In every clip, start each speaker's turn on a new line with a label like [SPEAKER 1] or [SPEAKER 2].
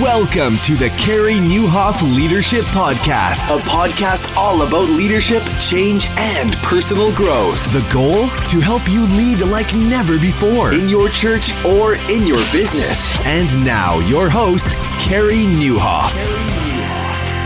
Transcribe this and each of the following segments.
[SPEAKER 1] Welcome to the Carey Nieuwhof Leadership Podcast, a podcast all about leadership, change, and personal growth. The goal? To help you lead like never before in your church or in your business. And now, your host, Carey Nieuwhof.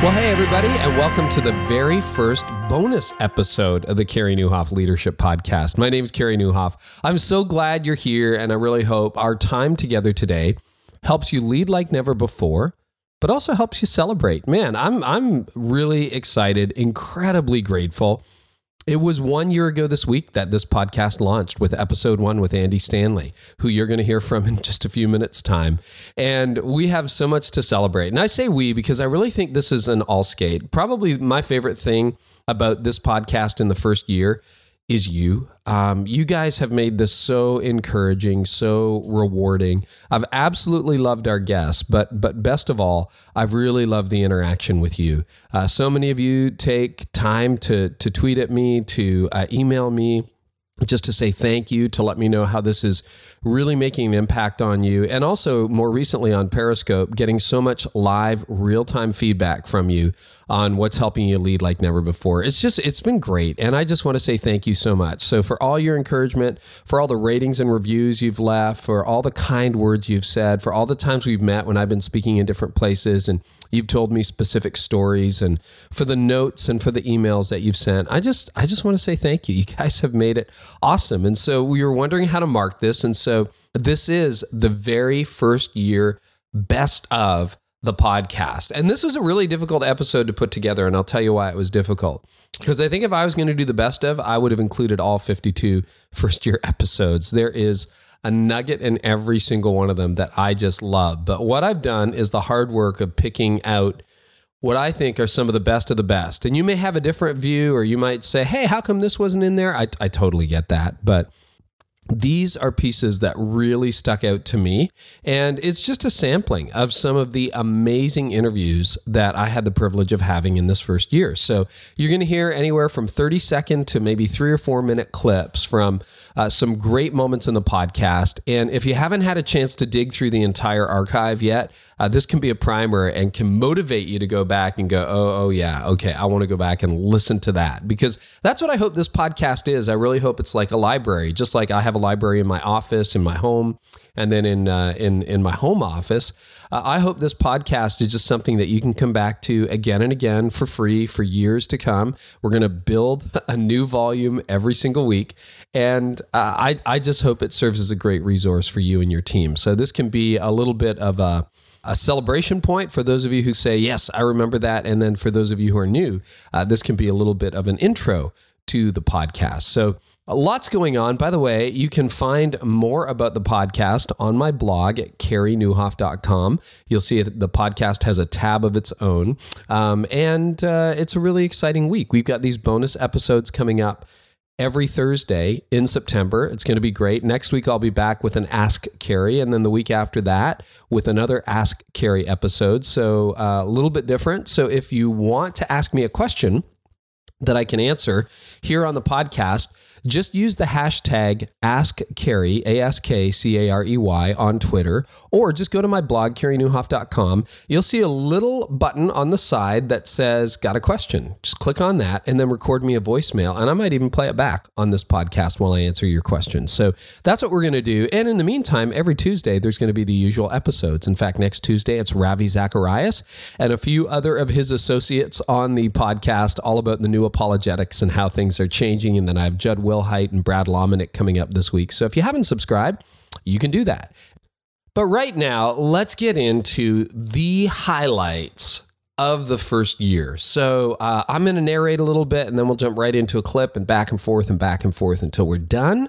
[SPEAKER 2] Well, hey, everybody, and welcome to the very first bonus episode of the Carey Nieuwhof Leadership Podcast. My name is Carey Nieuwhof. I'm so glad you're here, and I really hope our time together today helps you lead like never before, but also helps you celebrate. Man, I'm I'm really excited, incredibly grateful. It was one year ago this week that this podcast launched with episode one with Andy Stanley, who you're going to hear from in just a few minutes' time. And we have so much to celebrate. And I say we because I really think this is an all skate. Probably my favorite thing about this podcast in the first year is you. Um, you guys have made this so encouraging, so rewarding. I've absolutely loved our guests, but but best of all, I've really loved the interaction with you. Uh, so many of you take time to to tweet at me, to uh, email me just to say thank you, to let me know how this is really making an impact on you. And also, more recently on Periscope, getting so much live, real time feedback from you on what's helping you lead like never before. It's just, it's been great. And I just want to say thank you so much. So, for all your encouragement, for all the ratings and reviews you've left, for all the kind words you've said, for all the times we've met when I've been speaking in different places and you've told me specific stories, and for the notes and for the emails that you've sent, I just, I just want to say thank you. You guys have made it awesome. And so, we were wondering how to mark this. And so, this is the very first year best of the podcast. And this was a really difficult episode to put together, and I'll tell you why it was difficult. Because I think if I was going to do the best of, I would have included all 52 first year episodes. There is a nugget in every single one of them that I just love. But what I've done is the hard work of picking out what I think are some of the best of the best. And you may have a different view, or you might say, hey, how come this wasn't in there? I, I totally get that. But these are pieces that really stuck out to me. And it's just a sampling of some of the amazing interviews that I had the privilege of having in this first year. So you're going to hear anywhere from 30 second to maybe three or four minute clips from uh, some great moments in the podcast. And if you haven't had a chance to dig through the entire archive yet, uh, this can be a primer and can motivate you to go back and go, oh, oh yeah, okay, I want to go back and listen to that because that's what I hope this podcast is. I really hope it's like a library, just like I have a library in my office, in my home, and then in uh, in in my home office. Uh, I hope this podcast is just something that you can come back to again and again for free for years to come. We're going to build a new volume every single week, and uh, I I just hope it serves as a great resource for you and your team. So this can be a little bit of a a celebration point for those of you who say, Yes, I remember that. And then for those of you who are new, uh, this can be a little bit of an intro to the podcast. So, lots going on. By the way, you can find more about the podcast on my blog at careynieuwhof.com. You'll see it, the podcast has a tab of its own. Um, and uh, it's a really exciting week. We've got these bonus episodes coming up every Thursday in September. It's going to be great. Next week, I'll be back with an Ask Carey, and then the week after that with another Ask Carey episode. So uh, a little bit different. So if you want to ask me a question that I can answer here on the podcast, just use the hashtag AskCarey, A S K C A R E Y, on Twitter, or just go to my blog, careynieuwhof.com. You'll see a little button on the side that says, Got a question. Just click on that and then record me a voicemail. And I might even play it back on this podcast while I answer your questions. So that's what we're going to do. And in the meantime, every Tuesday, there's going to be the usual episodes. In fact, next Tuesday, it's Ravi Zacharias and a few other of his associates on the podcast, all about the new apologetics and how things are changing. And then I have Jud Wilhite and Brad Lomenick coming up this week. So if you haven't subscribed, you can do that. But right now, let's get into the highlights of the first year. So uh, I'm going to narrate a little bit and then we'll jump right into a clip and back and forth and back and forth until we're done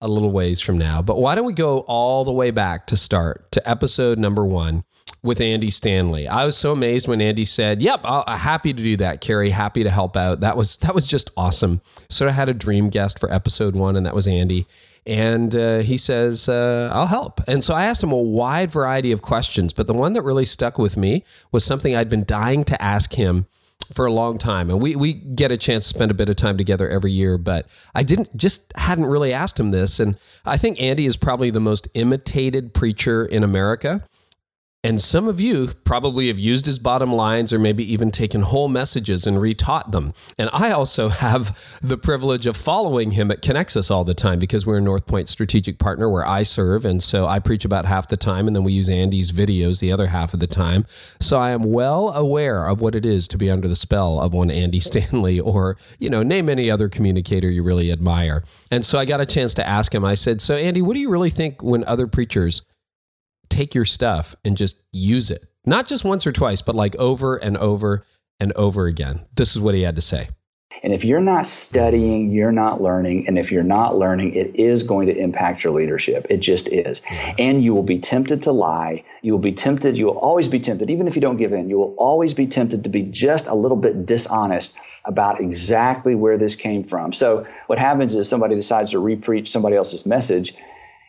[SPEAKER 2] a little ways from now. But why don't we go all the way back to start to episode number one with Andy Stanley? I was so amazed when Andy said, "Yep, I'm happy to do that, Carey. Happy to help out." That was that was just awesome. Sort of had a dream guest for episode one, and that was Andy. And uh, he says, uh, I'll help. And so I asked him a wide variety of questions, but the one that really stuck with me was something I'd been dying to ask him for a long time. And we, we get a chance to spend a bit of time together every year, but I didn't, just hadn't really asked him this. And I think Andy is probably the most imitated preacher in America. And some of you probably have used his bottom lines or maybe even taken whole messages and retaught them. And I also have the privilege of following him at Connexus all the time because we're a North Point strategic partner where I serve. And so I preach about half the time and then we use Andy's videos the other half of the time. So I am well aware of what it is to be under the spell of one Andy Stanley or, you know, name any other communicator you really admire. And so I got a chance to ask him, I said, So Andy, what do you really think when other preachers take your stuff and just use it. Not just once or twice, but like over and over and over again. This is what he had to say.
[SPEAKER 3] And if you're not studying, you're not learning. And if you're not learning, it is going to impact your leadership. It just is. And you will be tempted to lie. You will be tempted. You will always be tempted, even if you don't give in. You will always be tempted to be just a little bit dishonest about exactly where this came from. So what happens is somebody decides to repreach somebody else's message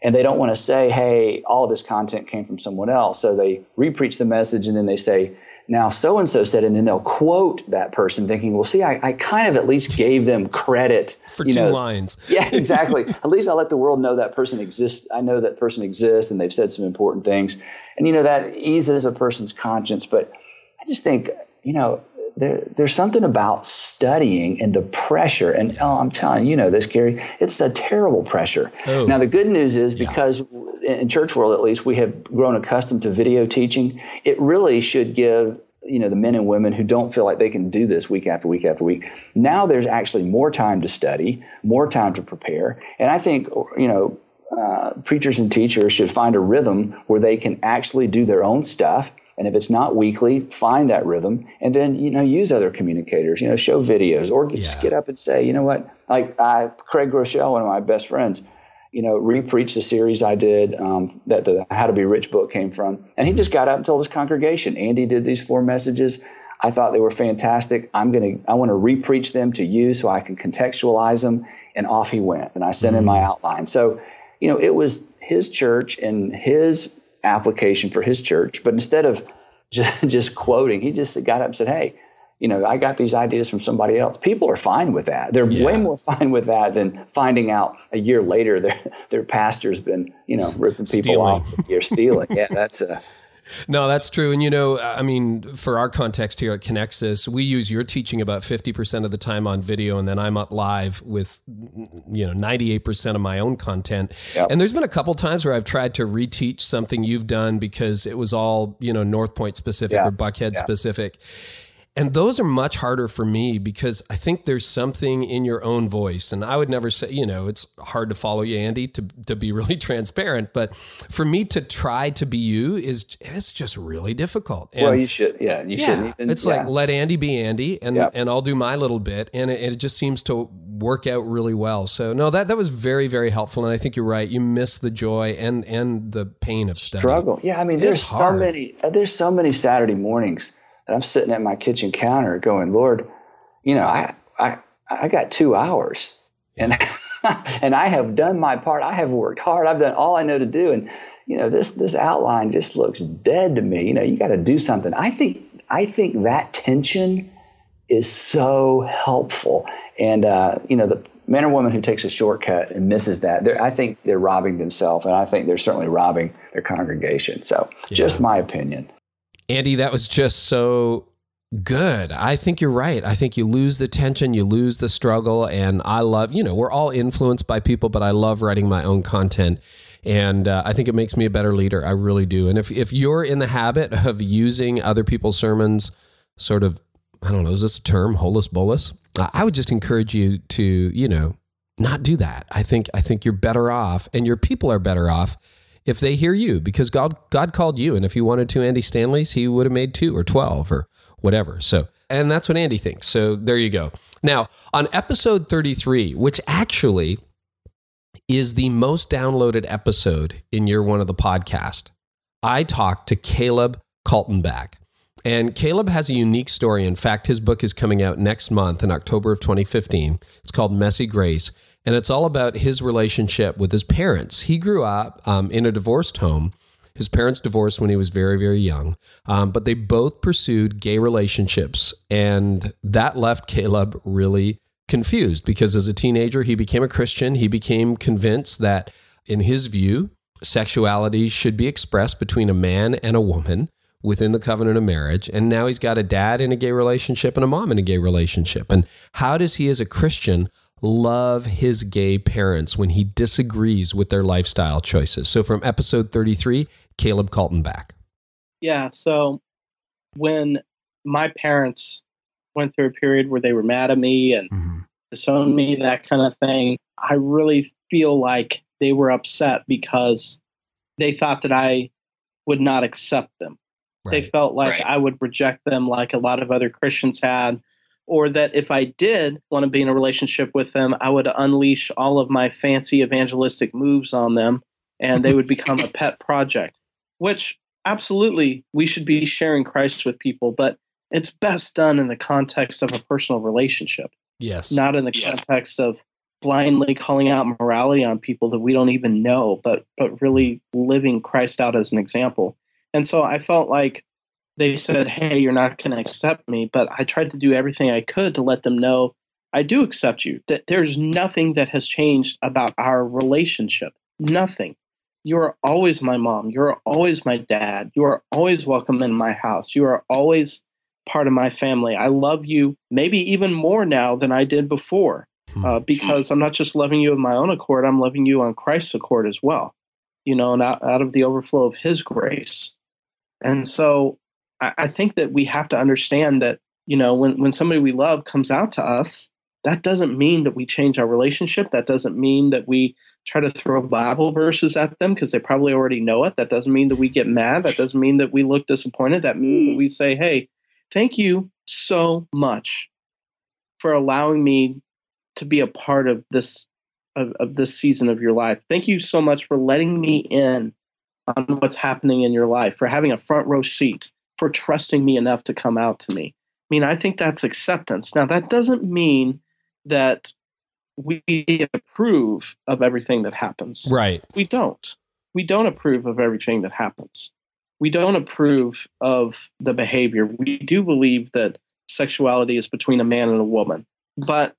[SPEAKER 3] and they don't want to say, hey, all this content came from someone else. So they repreach the message and then they say, now so and so said, and then they'll quote that person, thinking, well, see, I, I kind of at least gave them credit
[SPEAKER 2] for two know. lines.
[SPEAKER 3] yeah, exactly. at least I let the world know that person exists. I know that person exists, and they've said some important things, and you know that eases a person's conscience. But I just think, you know, there, there's something about studying and the pressure. And oh, I'm telling you, you know this, Carey, it's a terrible pressure. Oh. Now, the good news is because yeah. in church world, at least, we have grown accustomed to video teaching, it really should give you know the men and women who don't feel like they can do this week after week after week now there's actually more time to study more time to prepare and i think you know uh, preachers and teachers should find a rhythm where they can actually do their own stuff and if it's not weekly, find that rhythm and then, you know, use other communicators, you know, show videos or yeah. just get up and say, you know what, like I, Craig Groeschel, one of my best friends, you know, repreached the series I did um, that the How to Be Rich book came from. And he just got up and told his congregation, Andy did these four messages. I thought they were fantastic. I'm going to, I want to repreach them to you so I can contextualize them. And off he went. And I sent mm-hmm. in my outline. So, you know, it was his church and his application for his church. But instead of just, just quoting, he just got up and said, Hey, you know, I got these ideas from somebody else. People are fine with that. They're yeah. way more fine with that than finding out a year later their their pastor's been, you know, ripping people stealing. off. You're stealing. yeah, that's a
[SPEAKER 2] no, that's true. And you know, I mean, for our context here at Connexus, we use your teaching about 50% of the time on video, and then I'm up live with, you know, 98% of my own content. Yep. And there's been a couple times where I've tried to reteach something you've done because it was all, you know, North Point specific yeah. or Buckhead yeah. specific. And those are much harder for me because I think there's something in your own voice. And I would never say, you know, it's hard to follow you, Andy, to, to be really transparent. But for me to try to be you is it's just really difficult.
[SPEAKER 3] And well, you should, yeah, you
[SPEAKER 2] yeah,
[SPEAKER 3] shouldn't.
[SPEAKER 2] Even, it's yeah. like let Andy be Andy, and yep. and I'll do my little bit, and it, it, just seems to work out really well. So no, that that was very very helpful, and I think you're right. You miss the joy and and the pain of
[SPEAKER 3] struggle. Yeah, I mean, there's so many uh, there's so many Saturday mornings and I'm sitting at my kitchen counter going, Lord, you know, I, I, I got two hours and, and I have done my part. I have worked hard. I've done all I know to do. And, you know, this, this outline just looks dead to me. You know, you got to do something. I think, I think that tension is so helpful. And, uh, you know, the man or woman who takes a shortcut and misses that, I think they're robbing themselves. And I think they're certainly robbing their congregation. So yeah. just my opinion.
[SPEAKER 2] Andy, that was just so good. I think you're right. I think you lose the tension, you lose the struggle. And I love, you know, we're all influenced by people, but I love writing my own content. And uh, I think it makes me a better leader. I really do. And if, if you're in the habit of using other people's sermons, sort of, I don't know, is this a term, holus bolus? I would just encourage you to, you know, not do that. I think I think you're better off, and your people are better off if they hear you because God God called you and if he wanted to Andy Stanley's he would have made 2 or 12 or whatever. So and that's what Andy thinks. So there you go. Now, on episode 33, which actually is the most downloaded episode in year 1 of the podcast, I talked to Caleb Kaltenbach. And Caleb has a unique story. In fact, his book is coming out next month in October of 2015. It's called Messy Grace and it's all about his relationship with his parents. He grew up um, in a divorced home. His parents divorced when he was very, very young, um, but they both pursued gay relationships, and that left Caleb really confused because as a teenager, he became a Christian. He became convinced that, in his view, sexuality should be expressed between a man and a woman within the covenant of marriage. And now he's got a dad in a gay relationship and a mom in a gay relationship. And how does he, as a Christian, love his gay parents when he disagrees with their lifestyle choices? So, from episode 33, Caleb Kaltenbach.
[SPEAKER 4] Yeah. So, when my parents went through a period where they were mad at me and mm-hmm. disowned me, that kind of thing, I really feel like they were upset because they thought that I would not accept them. Right. They felt like right. I would reject them like a lot of other Christians had, or that if I did want to be in a relationship with them, I would unleash all of my fancy evangelistic moves on them and they would become a pet project, which absolutely we should be sharing Christ with people, but it's best done in the context of a personal relationship.
[SPEAKER 2] Yes.
[SPEAKER 4] Not in the yes. context of blindly calling out morality on people that we don't even know, but but really living Christ out as an example. And so I felt like they said, Hey, you're not going to accept me. But I tried to do everything I could to let them know I do accept you, that there's nothing that has changed about our relationship. Nothing. You are always my mom. You are always my dad. You are always welcome in my house. You are always part of my family. I love you maybe even more now than I did before hmm. uh, because I'm not just loving you of my own accord, I'm loving you on Christ's accord as well, you know, and out, out of the overflow of his grace. And so I, think that we have to understand that, you know, when, when somebody we love comes out to us, that doesn't mean that we change our relationship. That doesn't mean that we try to throw Bible verses at them because they probably already know it. That doesn't mean that we get mad. That doesn't mean that we look disappointed. That means that we say, hey, thank you so much for allowing me to be a part of this of, of this season of your life. Thank you so much for letting me in on what's happening in your life, for having a front row seat, for trusting me enough to come out to me. I mean, I think that's acceptance. Now, that doesn't mean that we approve of everything that happens.
[SPEAKER 2] Right.
[SPEAKER 4] We don't. We don't approve of everything that happens. We don't approve of the behavior. We do believe that sexuality is between a man and a woman. But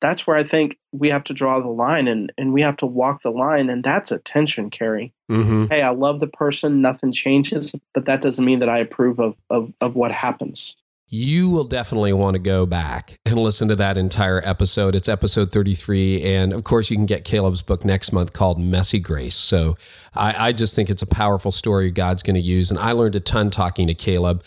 [SPEAKER 4] that's where I think we have to draw the line and, and we have to walk the line. And that's a tension, Carey. Mm-hmm. Hey, I love the person, nothing changes, but that doesn't mean that I approve of, of, of what happens.
[SPEAKER 2] You will definitely want to go back and listen to that entire episode. It's episode 33. And of course, you can get Caleb's book next month called Messy Grace. So I, I just think it's a powerful story God's going to use. And I learned a ton talking to Caleb.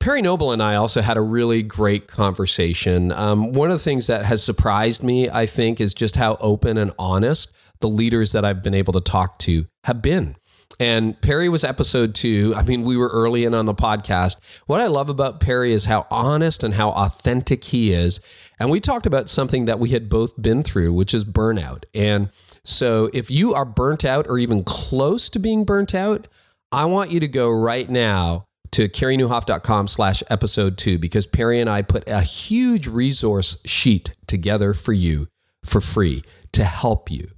[SPEAKER 2] Perry Noble and I also had a really great conversation. Um, one of the things that has surprised me, I think, is just how open and honest the leaders that I've been able to talk to have been. And Perry was episode two. I mean, we were early in on the podcast. What I love about Perry is how honest and how authentic he is. And we talked about something that we had both been through, which is burnout. And so if you are burnt out or even close to being burnt out, I want you to go right now to careynieuwhof.com slash episode two because Perry and I put a huge resource sheet together for you for free to help you.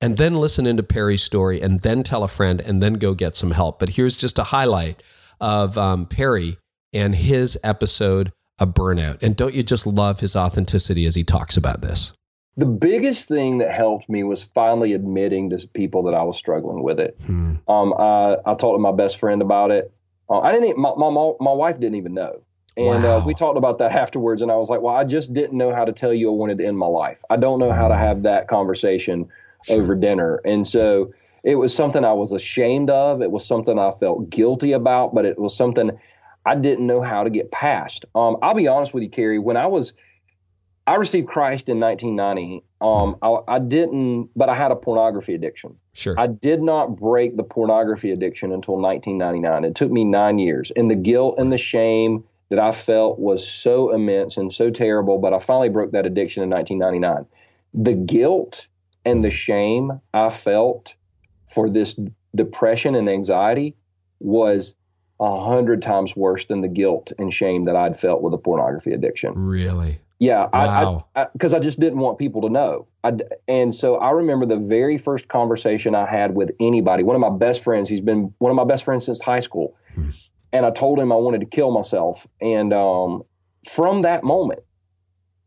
[SPEAKER 2] And then listen into Perry's story and then tell a friend and then go get some help. But here's just a highlight of um, Perry and his episode of Burnout. And don't you just love his authenticity as he talks about this?
[SPEAKER 5] The biggest thing that helped me was finally admitting to people that I was struggling with it. Hmm. Um, I, I talked to my best friend about it. Uh, I didn't. Even, my, my my wife didn't even know, and wow. uh, we talked about that afterwards. And I was like, "Well, I just didn't know how to tell you I wanted to end my life. I don't know how to have that conversation over dinner." And so it was something I was ashamed of. It was something I felt guilty about, but it was something I didn't know how to get past. Um, I'll be honest with you, Carey. When I was I received Christ in 1990. Um, I, I, didn't, but I had a pornography addiction.
[SPEAKER 2] Sure.
[SPEAKER 5] I did not break the pornography addiction until 1999. It took me nine years, and the guilt and the shame that I felt was so immense and so terrible. But I finally broke that addiction in 1999. The guilt and the shame I felt for this depression and anxiety was a hundred times worse than the guilt and shame that I'd felt with a pornography addiction.
[SPEAKER 2] Really?
[SPEAKER 5] Yeah, wow. I because I, I, I, just didn't want people to know. I, and so I remember the very first conversation I had with anybody. One of my best friends. He's been one of my best friends since high school, hmm. and I told him I wanted to kill myself. And um, from that moment,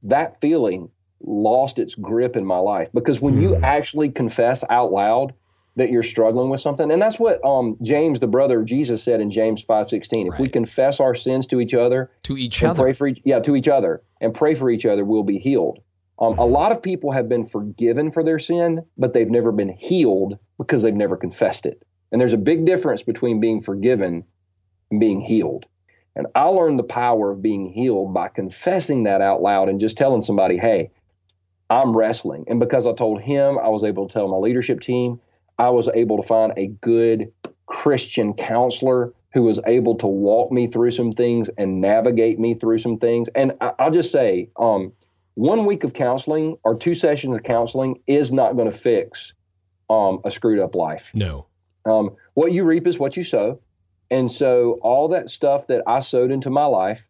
[SPEAKER 5] that feeling lost its grip in my life because when hmm. you actually confess out loud that you're struggling with something. And that's what um, James, the brother of Jesus, said in James five sixteen. If right. we confess our sins to each other,
[SPEAKER 2] to each other,
[SPEAKER 5] pray for each, yeah, to each other, and pray for each other, we'll be healed. Um, mm-hmm. A lot of people have been forgiven for their sin, but they've never been healed because they've never confessed it. And there's a big difference between being forgiven and being healed. And I learned the power of being healed by confessing that out loud and just telling somebody, hey, I'm wrestling. And because I told him, I was able to tell my leadership team, I was able to find a good Christian counselor who was able to walk me through some things and navigate me through some things. And I, will just say, um, one week of counseling or two sessions of counseling is not going to fix um, a screwed up life.
[SPEAKER 2] No.
[SPEAKER 5] Um, what you reap is what you sow. And so all that stuff that I sowed into my life,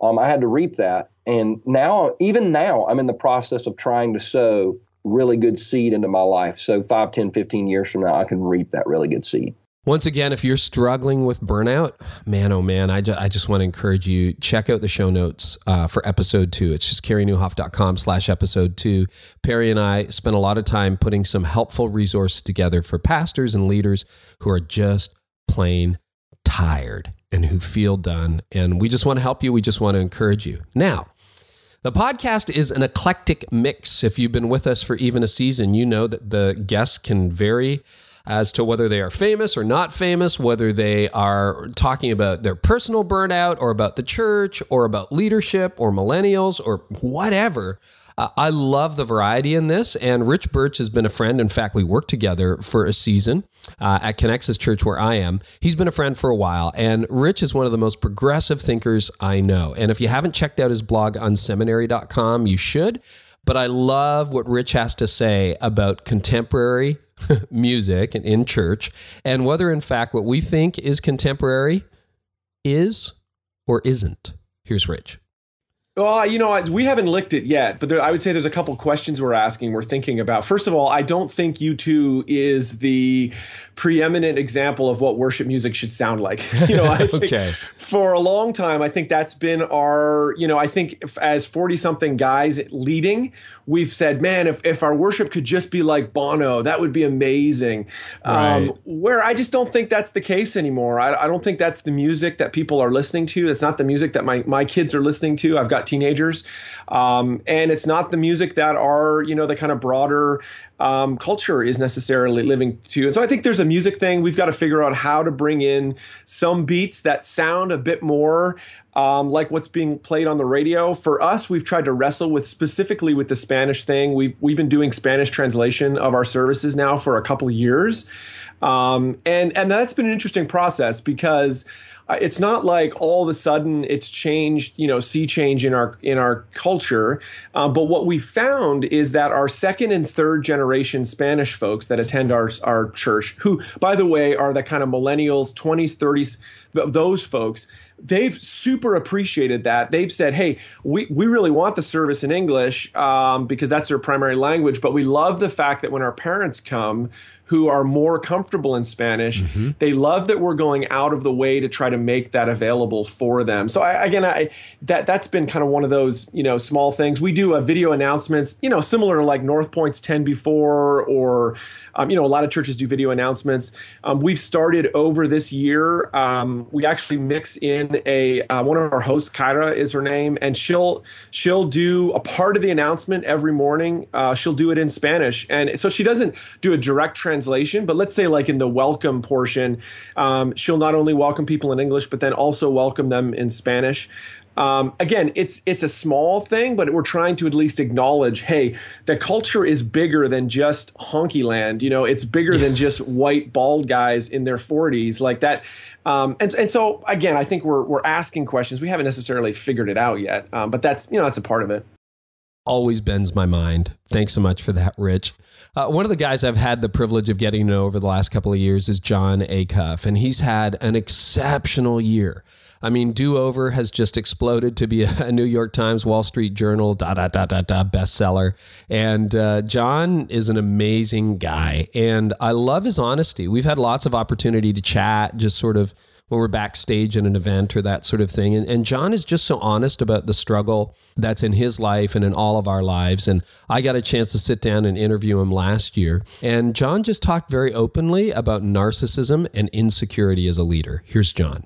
[SPEAKER 5] um, I had to reap that. And now, even now, I'm in the process of trying to sow really good seed into my life. So 5, 10, 15 years from now, I can reap that really good seed.
[SPEAKER 2] Once again, if you're struggling with burnout, man, oh man, I, ju- I just want to encourage you, check out the show notes uh, for episode two. It's just careynieuwhof.com slash episode two. Perry and I spent a lot of time putting some helpful resources together for pastors and leaders who are just plain tired and who feel done. And we just want to help you. We just want to encourage you. Now, the podcast is an eclectic mix. If you've been with us for even a season, you know that the guests can vary as to whether they are famous or not famous, whether they are talking about their personal burnout or about the church or about leadership or millennials or whatever. Uh, I love the variety in this. And Rich Birch has been a friend. In fact, we worked together for a season uh, at Connexus Church, where I am. He's been a friend for a while. And Rich is one of the most progressive thinkers I know. And if you haven't checked out his blog unSeminary.com, you should. But I love what Rich has to say about contemporary music and in church and whether, in fact, what we think is contemporary is or isn't. Here's Rich.
[SPEAKER 6] Well, you know, we haven't licked it yet, but there, I would say there's a couple questions we're asking, we're thinking about. First of all, I don't think U2 is the preeminent example of what worship music should sound like. You know, I think okay. for a long time, I think that's been our, you know, I think as 40 something guys leading, we've said, man, if, if our worship could just be like Bono, that would be amazing. Um, right. Um, where I just don't think that's the case anymore. I, I don't think that's the music that people are listening to. That's not the music that my, my kids are listening to. I've got teenagers. Um, and it's not the music that are, you know, the kind of broader um, culture is necessarily living to. And so I think there's a music thing. We've got to figure out how to bring in some beats that sound a bit more um, like what's being played on the radio. For us, we've tried to wrestle with specifically with the Spanish thing. We've we've been doing Spanish translation of our services now for a couple of years, um, and and that's been an interesting process because it's not like all of a sudden it's changed, you know, sea change in our in our culture. Uh, but what we found is that our second and third generation Spanish folks that attend our our church, who by the way are the kind of millennials, 20s, 30s, those folks they've super appreciated that. They've said, "Hey, we we really want the service in English um, because that's their primary language, but we love the fact that when our parents come." Who are more comfortable in Spanish. Mm-hmm. They love that we're going out of the way to try to make that available for them. So I, again, I that that's been kind of one of those you know small things. We do a video announcements, you know, similar to like North Point's ten before, or um, you know, a lot of churches do video announcements. Um, we've started over this year. Um, we actually mix in a uh, one of our hosts, Kyra is her name, and she'll she'll do a part of the announcement every morning. Uh, she'll do it in Spanish, and so she doesn't do a direct translation translation, but let's say like in the welcome portion, um, she'll not only welcome people in English, but then also welcome them in Spanish. Um, again, it's it's a small thing, but we're trying to at least acknowledge, hey, the culture is bigger than just honky land. You know, it's bigger than just white bald guys in their 40s like that. Um, and and so again, I think we're we're asking questions. We haven't necessarily figured it out yet, um, but that's you know that's a part of it.
[SPEAKER 2] Always bends my mind. Thanks so much for that, Rich. Uh, one of the guys I've had the privilege of getting to know over the last couple of years is Jon Acuff, and he's had an exceptional year. I mean, Do Over has just exploded to be a, New York Times, Wall Street Journal, da da da da da bestseller. And uh, Jon is an amazing guy, and I love his honesty. We've had lots of opportunity to chat, just sort of when we're backstage at an event or that sort of thing. And, and Jon is just so honest about the struggle that's in his life and in all of our lives. And I got a chance to sit down and interview him last year. And Jon just talked very openly about narcissism and insecurity as a leader. Here's Jon.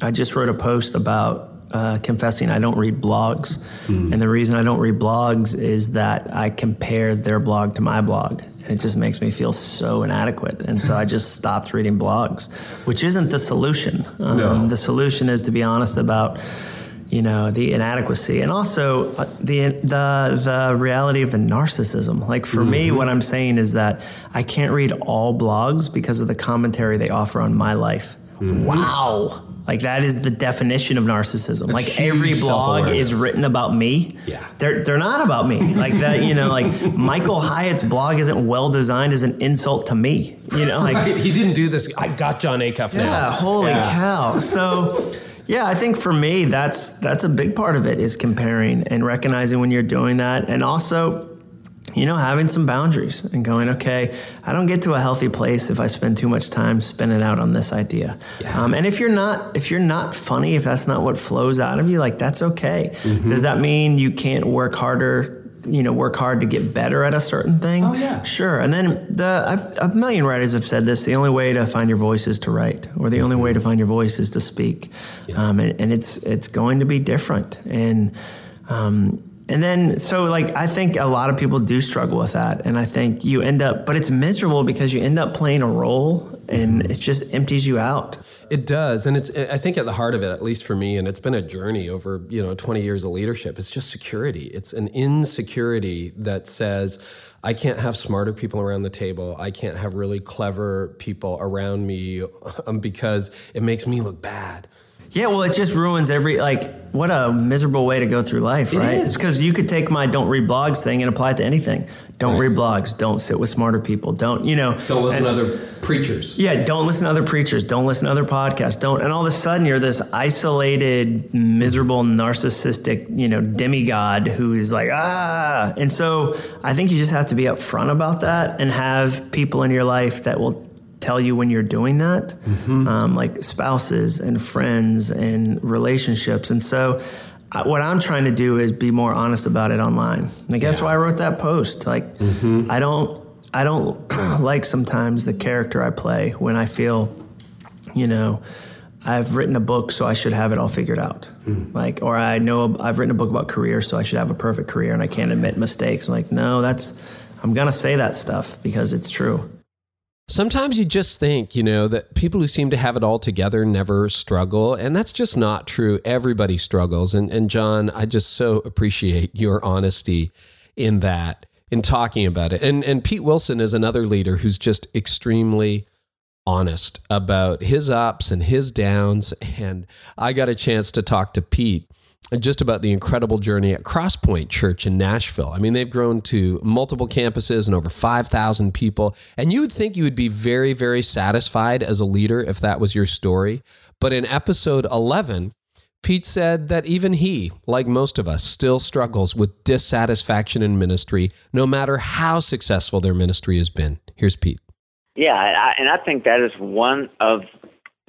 [SPEAKER 7] I just wrote a post about uh, confessing I don't read blogs. Mm. And the reason I don't read blogs is that I compared their blog to my blog. And it just makes me feel so inadequate. And so I just stopped reading blogs, which isn't the solution. Um, no. The solution is to be honest about you know the inadequacy and also uh, the the the reality of the narcissism like for mm-hmm. me what i'm saying is that i can't read all blogs because of the commentary they offer on my life mm-hmm. wow like that is the definition of narcissism. That's like every blog is written about me.
[SPEAKER 2] Yeah.
[SPEAKER 7] They're they're not about me. Like that, you know, like Michael Hyatt's blog isn't well designed as an insult to me. You know, like
[SPEAKER 2] he didn't do this. I got Jon Acuff
[SPEAKER 7] now.
[SPEAKER 2] Yeah,
[SPEAKER 7] holy cow. So yeah, I think for me that's that's a big part of it is comparing and recognizing when you're doing that and also you know, having some boundaries and going, okay, I don't get to a healthy place if I spend too much time spinning out on this idea. Yeah. Um, and if you're not, if you're not funny, if that's not what flows out of you, like that's okay. Mm-hmm. Does that mean you can't work harder? You know, work hard to get better at a certain thing.
[SPEAKER 2] Oh yeah,
[SPEAKER 7] sure. And then the I've, a million writers have said this: the only way to find your voice is to write, or the only way to find your voice is to speak. Yeah. Um, and, and it's it's going to be different. And um, and then, so like, I think a lot of people do struggle with that. And I think you end up, but it's miserable because you end up playing a role and it just empties you out.
[SPEAKER 2] It does. And it's, I think at the heart of it, at least for me, and it's been a journey over, you know, 20 years of leadership, it's just security. It's an insecurity that says, I can't have smarter people around the table. I can't have really clever people around me um, because it makes me look bad.
[SPEAKER 7] Yeah, well, it just ruins every like. What a miserable way to go through life, right? It's because you could take my "don't read blogs" thing and apply it to anything. Don't right. read blogs. Don't sit with smarter people. Don't you know?
[SPEAKER 2] Don't listen and, to other preachers.
[SPEAKER 7] Yeah, don't listen to other preachers. Don't listen to other podcasts. Don't. And all of a sudden, you're this isolated, miserable, narcissistic, you know, demigod who is like ah. And so, I think you just have to be upfront about that and have people in your life that will tell you when you're doing that, mm-hmm. um, like spouses and friends and relationships. And so, I, what I'm trying to do is be more honest about it online. Like yeah. that's why I wrote that post. Like mm-hmm. I don't, I don't like sometimes the character I play when I feel, you know. I've written a book, so I should have it all figured out. Mm. Like, or I know I've written a book about career, so I should have a perfect career, and I can't admit mistakes. I'm like, no, that's I'm gonna say that stuff because it's true.
[SPEAKER 2] Sometimes you just think, you know, that people who seem to have it all together never struggle. And that's just not true. Everybody struggles. And, and Jon, I just so appreciate your honesty in that, in talking about it. And, and Pete Wilson is another leader who's just extremely honest about his ups and his downs. And I got a chance to talk to Pete just about the incredible journey at Crosspoint Church in Nashville. I mean, they've grown to multiple campuses and over 5,000 people. And you would think you would be very, very satisfied as a leader if that was your story. But in episode 11, Pete said that even he, like most of us, still struggles with dissatisfaction in ministry, no matter how successful their ministry has been. Here's Pete.
[SPEAKER 8] Yeah, and I think that is one of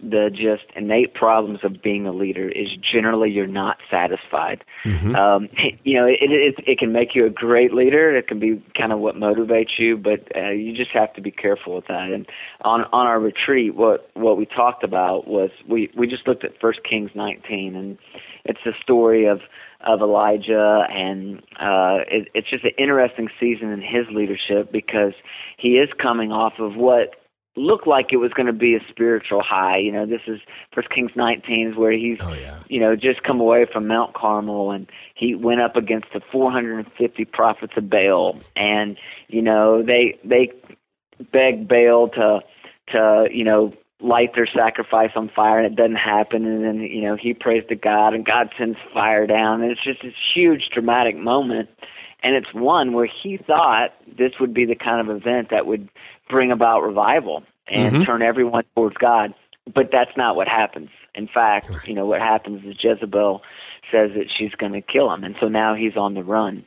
[SPEAKER 8] the just innate problems of being a leader is generally you're not satisfied. Mm-hmm. Um, you know, it, it it can make you a great leader. It can be kind of what motivates you, but uh, you just have to be careful with that. And on on our retreat, what what we talked about was we we just looked at First Kings 19, and it's the story of of Elijah, and uh, it, it's just an interesting season in his leadership because he is coming off of what looked like it was going to be a spiritual high. You know, this is First Kings 19 is where he's, oh, yeah. you know, just come away from Mount Carmel and he went up against the 450 prophets of Baal, and you know they they begged Baal to to you know light their sacrifice on fire and it doesn't happen and then you know he prays to God and God sends fire down and it's just this huge dramatic moment and it's one where he thought this would be the kind of event that would bring about revival and mm-hmm. turn everyone towards God. But that's not what happens. In fact, you know, what happens is Jezebel says that she's going to kill him. And so now he's on the run.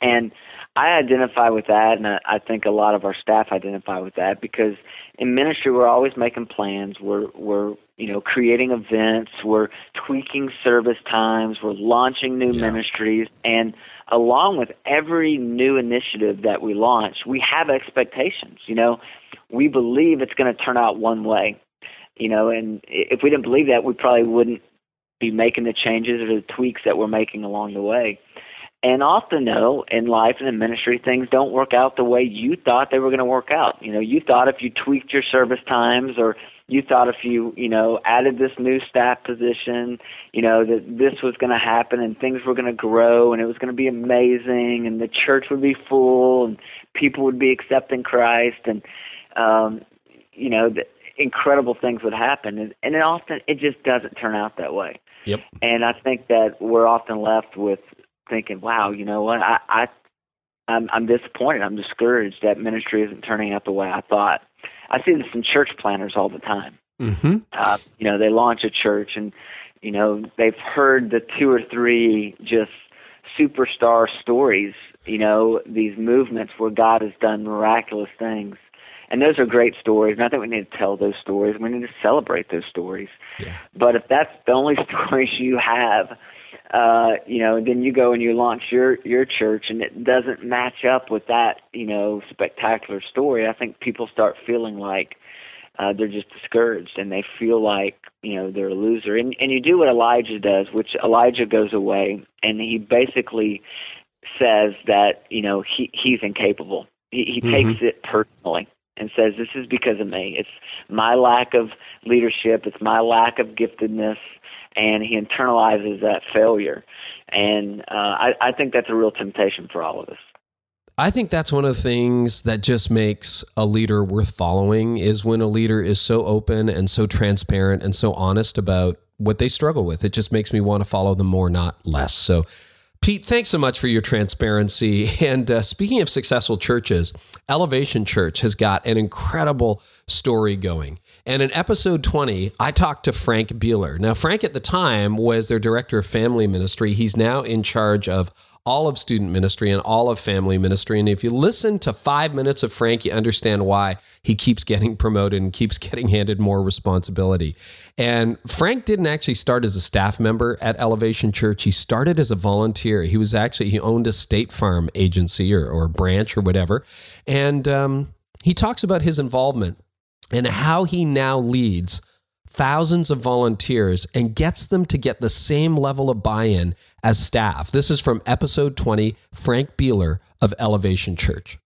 [SPEAKER 8] And I identify with that, and I think a lot of our staff identify with that because in ministry we're always making plans. We're we're you know, creating events, we're tweaking service times, we're launching new yeah. ministries, and along with every new initiative that we launch, we have expectations. You know, we believe it's going to turn out one way. You know, and if we didn't believe that, we probably wouldn't be making the changes or the tweaks that we're making along the way. And often, though, in life and in ministry, things don't work out the way you thought they were going to work out. You know, you thought if you tweaked your service times or you thought if you, you know, added this new staff position, you know, that this was going to happen and things were going to grow and it was going to be amazing and the church would be full and people would be accepting Christ and, um, you know, the incredible things would happen. And, and it often, it just doesn't turn out that way.
[SPEAKER 2] Yep.
[SPEAKER 8] And I think that we're often left with thinking, wow, you know what? I, I I'm, I'm disappointed. I'm discouraged that ministry isn't turning out the way I thought. I see this in church planners all the time.
[SPEAKER 2] Mm-hmm.
[SPEAKER 8] Uh, you know, they launch a church and, you know, they've heard the two or three just superstar stories, you know, these movements where God has done miraculous things. And those are great stories. And I think we need to tell those stories. We need to celebrate those stories.
[SPEAKER 2] Yeah.
[SPEAKER 8] But if that's the only stories you have, uh, you know, then you go and you launch your your church, and it doesn't match up with that, you know, spectacular story. I think people start feeling like uh, they're just discouraged, and they feel like you know they're a loser. And and you do what Elijah does, which Elijah goes away, and he basically says that you know he he's incapable. He, he mm-hmm. takes it personally and says, This is because of me. It's my lack of leadership, it's my lack of giftedness, and he internalizes that failure. And uh, I, I think that's a real temptation for all of us.
[SPEAKER 2] I think that's one of the things that just makes a leader worth following is when a leader is so open and so transparent and so honest about what they struggle with. It just makes me want to follow them more, not less. So Pete, thanks so much for your transparency. And uh, speaking of successful churches, Elevation Church has got an incredible story going. And in episode 20, I talked to Frank Bealer. Now, Frank at the time was their director of family ministry. He's now in charge of all of student ministry and all of family ministry. And if you listen to five minutes of Frank, you understand why he keeps getting promoted and keeps getting handed more responsibility. And Frank didn't actually start as a staff member at Elevation Church. He started as a volunteer. He was actually, he owned a state farm agency or, or branch or whatever. And um, he talks about his involvement and how he now leads thousands of volunteers and gets them to get the same level of buy in as staff. This is from episode 20, Frank Bealer of Elevation Church.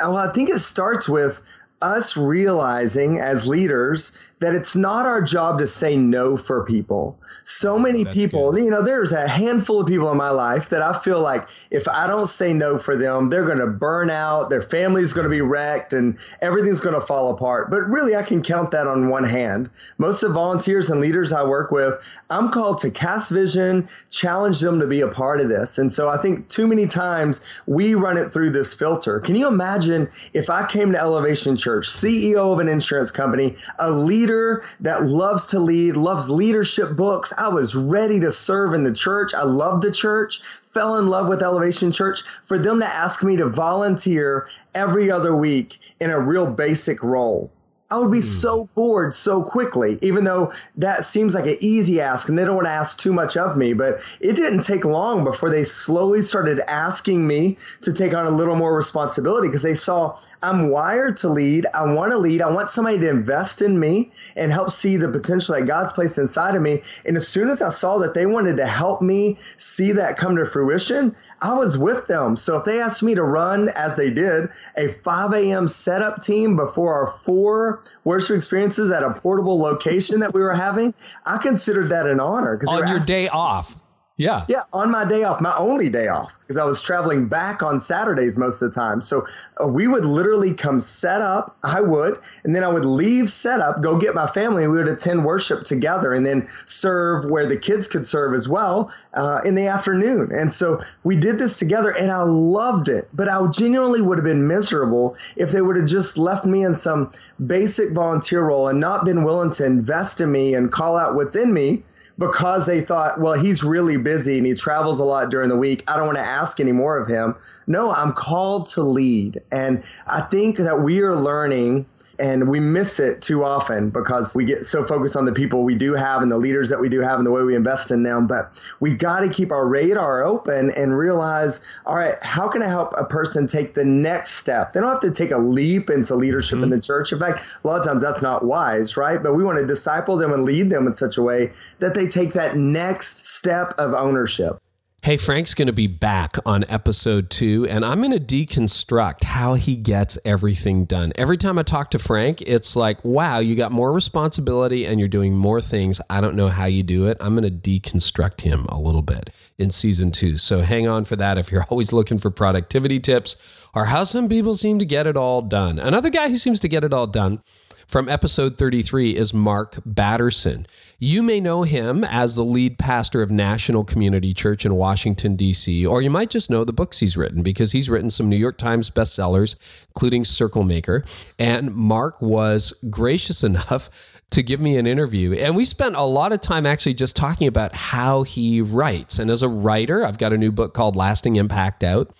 [SPEAKER 9] Well, I think it starts with us realizing as leaders that it's not our job to say no for people. So many That's people, good. you know, there's a handful of people in my life that I feel like if I don't say no for them, they're going to burn out, their family's going to be wrecked, and everything's going to fall apart. But really, I can count that on one hand. Most of volunteers and leaders I work with, I'm called to cast vision, challenge them to be a part of this. And so I think too many times we run it through this filter. Can you imagine if I came to Elevation Church, CEO of an insurance company, a leader, leader that loves to lead, loves leadership books. I was ready to serve in the church. I loved the church, fell in love with Elevation Church. For them to ask me to volunteer every other week in a real basic role I would be mm. so bored so quickly, even though that seems like an easy ask and they don't want to ask too much of me. But it didn't take long before they slowly started asking me to take on a little more responsibility because they saw I'm wired to lead. I want to lead. I want somebody to invest in me and help see the potential that God's placed inside of me. And as soon as I saw that they wanted to help me see that come to fruition, I was with them. So if they asked me to run, as they did, a 5 a.m. setup team before our four worship experiences at a portable location that we were having, I considered that an honor.
[SPEAKER 2] On your day off. Yeah.
[SPEAKER 9] Yeah, on my day off, my only day off, because I was traveling back on Saturdays most of the time. So uh, we would literally come set up, I would, and then I would leave set up, go get my family, and we would attend worship together and then serve where the kids could serve as well uh, in the afternoon. And so we did this together and I loved it. But I genuinely would have been miserable if they would have just left me in some basic volunteer role and not been willing to invest in me and call out what's in me because they thought, well, he's really busy and he travels a lot during the week. I don't want to ask any more of him. No, I'm called to lead. And I think that we are learning And we miss it too often because we get so focused on the people we do have and the leaders that we do have and the way we invest in them. But we got to keep our radar open and realize, all right, how can I help a person take the next step? They don't have to take a leap into leadership mm-hmm. in the church. In fact, a lot of times that's not wise, right? But we want to disciple them and lead them in such a way that they take that next step of ownership.
[SPEAKER 2] Hey, Frank's going to be back on episode two, and I'm going to deconstruct how he gets everything done. Every time I talk to Frank, it's like, wow, you got more responsibility and you're doing more things. I don't know how you do it. I'm going to deconstruct him a little bit in season two. So hang on for that if you're always looking for productivity tips or how some people seem to get it all done. Another guy who seems to get it all done from episode 33 is Mark Batterson. You may know him as the lead pastor of National Community Church in Washington, D.C., or you might just know the books he's written because he's written some New York Times bestsellers, including Circle Maker. And Mark was gracious enough to give me an interview. And we spent a lot of time actually just talking about how he writes. And as a writer, I've got a new book called Lasting Impact Out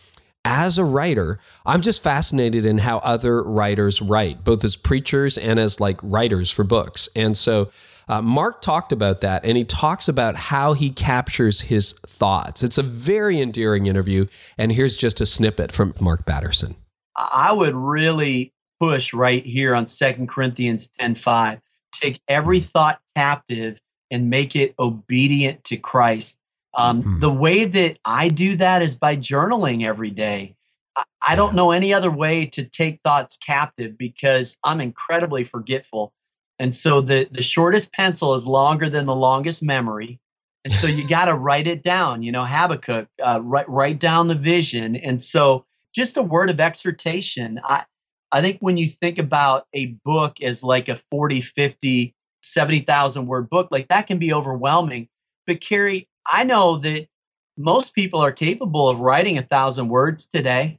[SPEAKER 2] as a writer, I'm just fascinated in how other writers write, both as preachers and as like writers for books. And so uh, Mark talked about that, and he talks about how he captures his thoughts. It's a very endearing interview. And here's just a snippet from Mark Batterson.
[SPEAKER 10] I would really push right here on Second Corinthians 10 5. Take every thought captive and make it obedient to Christ. Um, mm-hmm. The way that I do that is by journaling every day. I, I don't know any other way to take thoughts captive because I'm incredibly forgetful. And so the, the shortest pencil is longer than the longest memory. And so you got to write it down, you know, Habakkuk, uh, write, write down the vision. And so just a word of exhortation. I, I think when you think about a book as like a 40, 50, 70,000 word book, like that can be overwhelming. But Carey, I know that most people are capable of writing a thousand words today.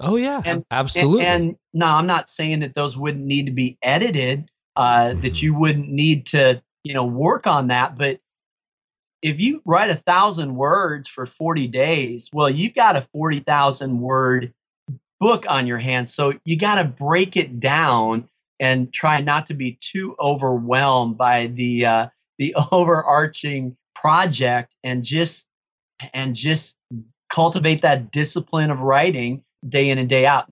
[SPEAKER 2] Oh yeah, and, absolutely.
[SPEAKER 10] And, and no, I'm not saying that those wouldn't need to be edited. Uh, mm-hmm. That you wouldn't need to, you know, work on that. But if you write a thousand words for 40 days, well, you've got a 40,000 word book on your hands. So you got to break it down and try not to be too overwhelmed by the uh, the overarching project and just and just cultivate that discipline of writing day in and day out.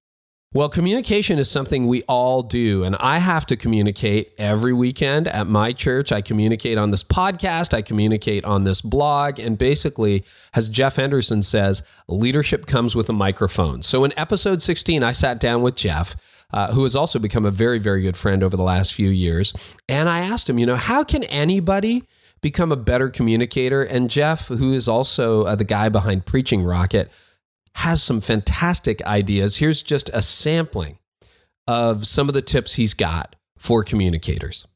[SPEAKER 2] Well, communication is something we all do. And I have to communicate every weekend at my church. I communicate on this podcast, I communicate on this blog. And basically, as Jeff Henderson says, leadership comes with a microphone. So in episode 16, I sat down with Jeff. Uh, who has also become a very, very good friend over the last few years. And I asked him, you know, how can anybody become a better communicator. And Jeff, who is also uh, the guy behind Preaching Rocket, has some fantastic ideas. Here's just a sampling of some of the tips he's got for communicators.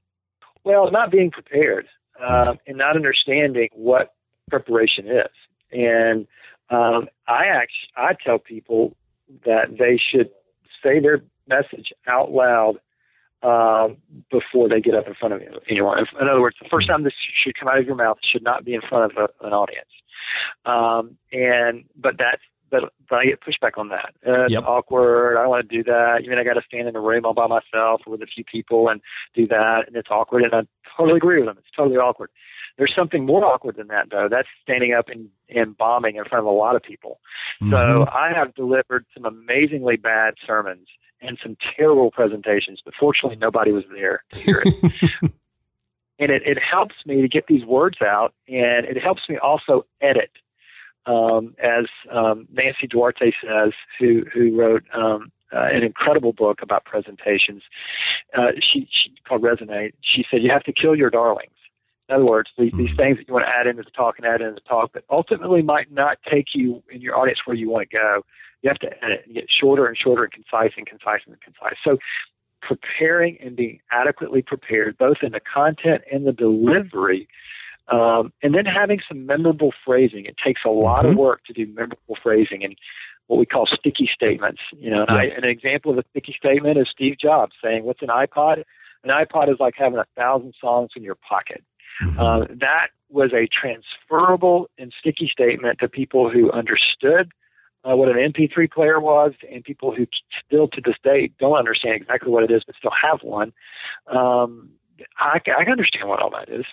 [SPEAKER 11] Well, not being prepared uh, and not understanding what preparation is. And um, I actually I tell people that they should say their message out loud um, before they get up in front of anyone. In other words, the first time this should come out of your mouth should not be in front of a, an audience. Um, and but that's but but I get pushback on that. Uh, it's awkward. I don't want to do that. You mean I got to stand in a room all by myself with a few people and do that, and it's awkward. And I totally agree with them. It's totally awkward. There's something more awkward than that, though. That's standing up and, and bombing in front of a lot of people. Mm-hmm. So I have delivered some amazingly bad sermons and some terrible presentations, but fortunately nobody was there to hear it. and it, it helps me to get these words out, and it helps me also edit. Um, as um, Nancy Duarte says, who who wrote um, uh, an incredible book about presentations, uh, she, she called Resonate. She said you have to kill your darlings. In other words, these, these hmm. things that you want to add into the talk and add into the talk, but ultimately might not take you in your audience where you want to go you have to edit and get shorter and shorter and concise and concise and concise. So preparing and being adequately prepared, both in the content and the delivery, um, and then having some memorable phrasing. It takes a lot mm-hmm. of work to do memorable phrasing and what we call sticky statements. You know, I, an example of a sticky statement is Steve Jobs saying, "What's an iPod?" An iPod is like having a thousand songs in your pocket. Mm-hmm. Uh, that was a transferable and sticky statement to people who understood uh, what an MP3 player was, and people who still to this day don't understand exactly what it is, but still have one. Um, I, I understand what all that is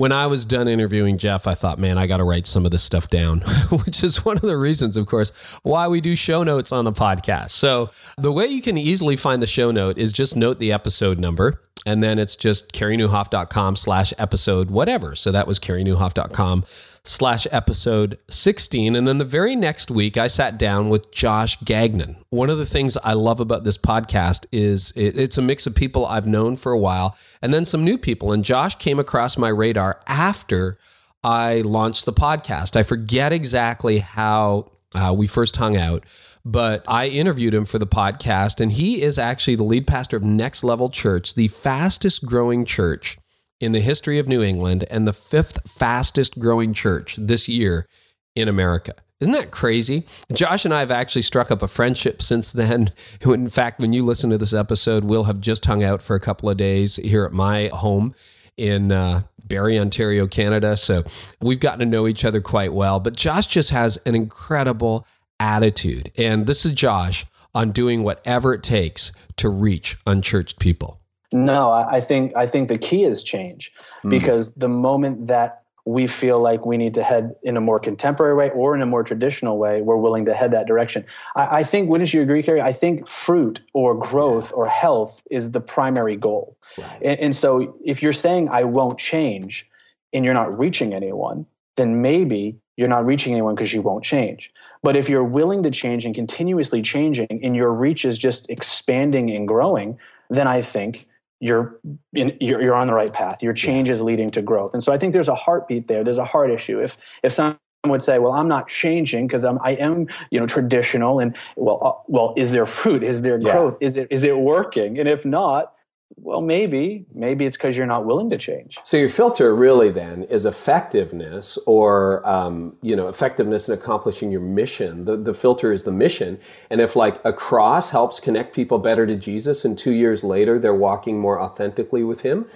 [SPEAKER 2] when I was done interviewing Jeff, I thought, man, I got to write some of this stuff down, which is one of the reasons, of course, why we do show notes on the podcast. So the way you can easily find the show note is just note the episode number and then it's just careynieuwhof.com slash episode whatever. So that was careynieuwhof.com slash episode 16. And then the very next week, I sat down with Josh Gagnon. One of the things I love about this podcast is it's a mix of people I've known for a while and then some new people. And Josh came across my radar after I launched the podcast. I forget exactly how uh, we first hung out but I interviewed him for the podcast, and he is actually the lead pastor of Next Level Church, the fastest growing church in the history of New England and the fifth fastest growing church this year in America. Isn't that crazy? Josh and I have actually struck up a friendship since then. In fact, when you listen to this episode, we'll have just hung out for a couple of days here at my home in uh, Barrie, Ontario, Canada. So we've gotten to know each other quite well. But Josh just has an incredible attitude. And this is Josh on doing whatever it takes to reach unchurched people.
[SPEAKER 12] No, I think I think the key is change mm. because the moment that we feel like we need to head in a more contemporary way or in a more traditional way, we're willing to head that direction. I, I think, wouldn't you agree, Carey? I think fruit or growth or health is the primary goal. Right. And, and so if you're saying I won't change and you're not reaching anyone, then maybe you're not reaching anyone because you won't change. But if you're willing to change and continuously changing and your reach is just expanding and growing, then I think you're, in, you're, you're on the right path. Your change is leading to growth. And so I think there's a heartbeat there. There's a heart issue. If, if someone would say, well, I'm not changing because I'm, I am, you know, traditional and well, uh, well, is there fruit? Is there growth? Yeah. Is it, is it working? And if not, well, maybe, maybe it's because you're not willing to change.
[SPEAKER 2] So your filter really then is effectiveness, or um, you know, effectiveness in accomplishing your mission. The the filter is the mission, and if like a cross helps connect people better to Jesus, and two years later they're walking more authentically with Him,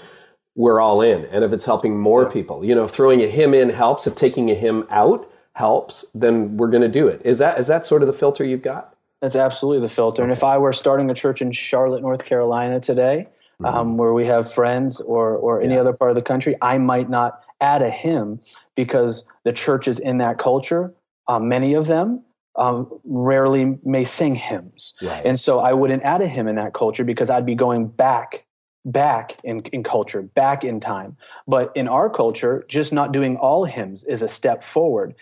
[SPEAKER 2] we're all in. And if it's helping more yeah. people, you know, if throwing a hymn in helps, if taking a hymn out helps, then we're going to do it. Is that is that sort of the filter you've got?
[SPEAKER 12] That's absolutely the filter. And if I were starting a church in Charlotte, North Carolina today, mm-hmm. um, where we have friends or or any yeah. other part of the country, I might not add a hymn because the church is in that culture. Um, many of them um, rarely may sing hymns, right. and so I wouldn't add a hymn in that culture because I'd be going back back in, in culture, back in time. But in our culture, just not doing all hymns is a step forward.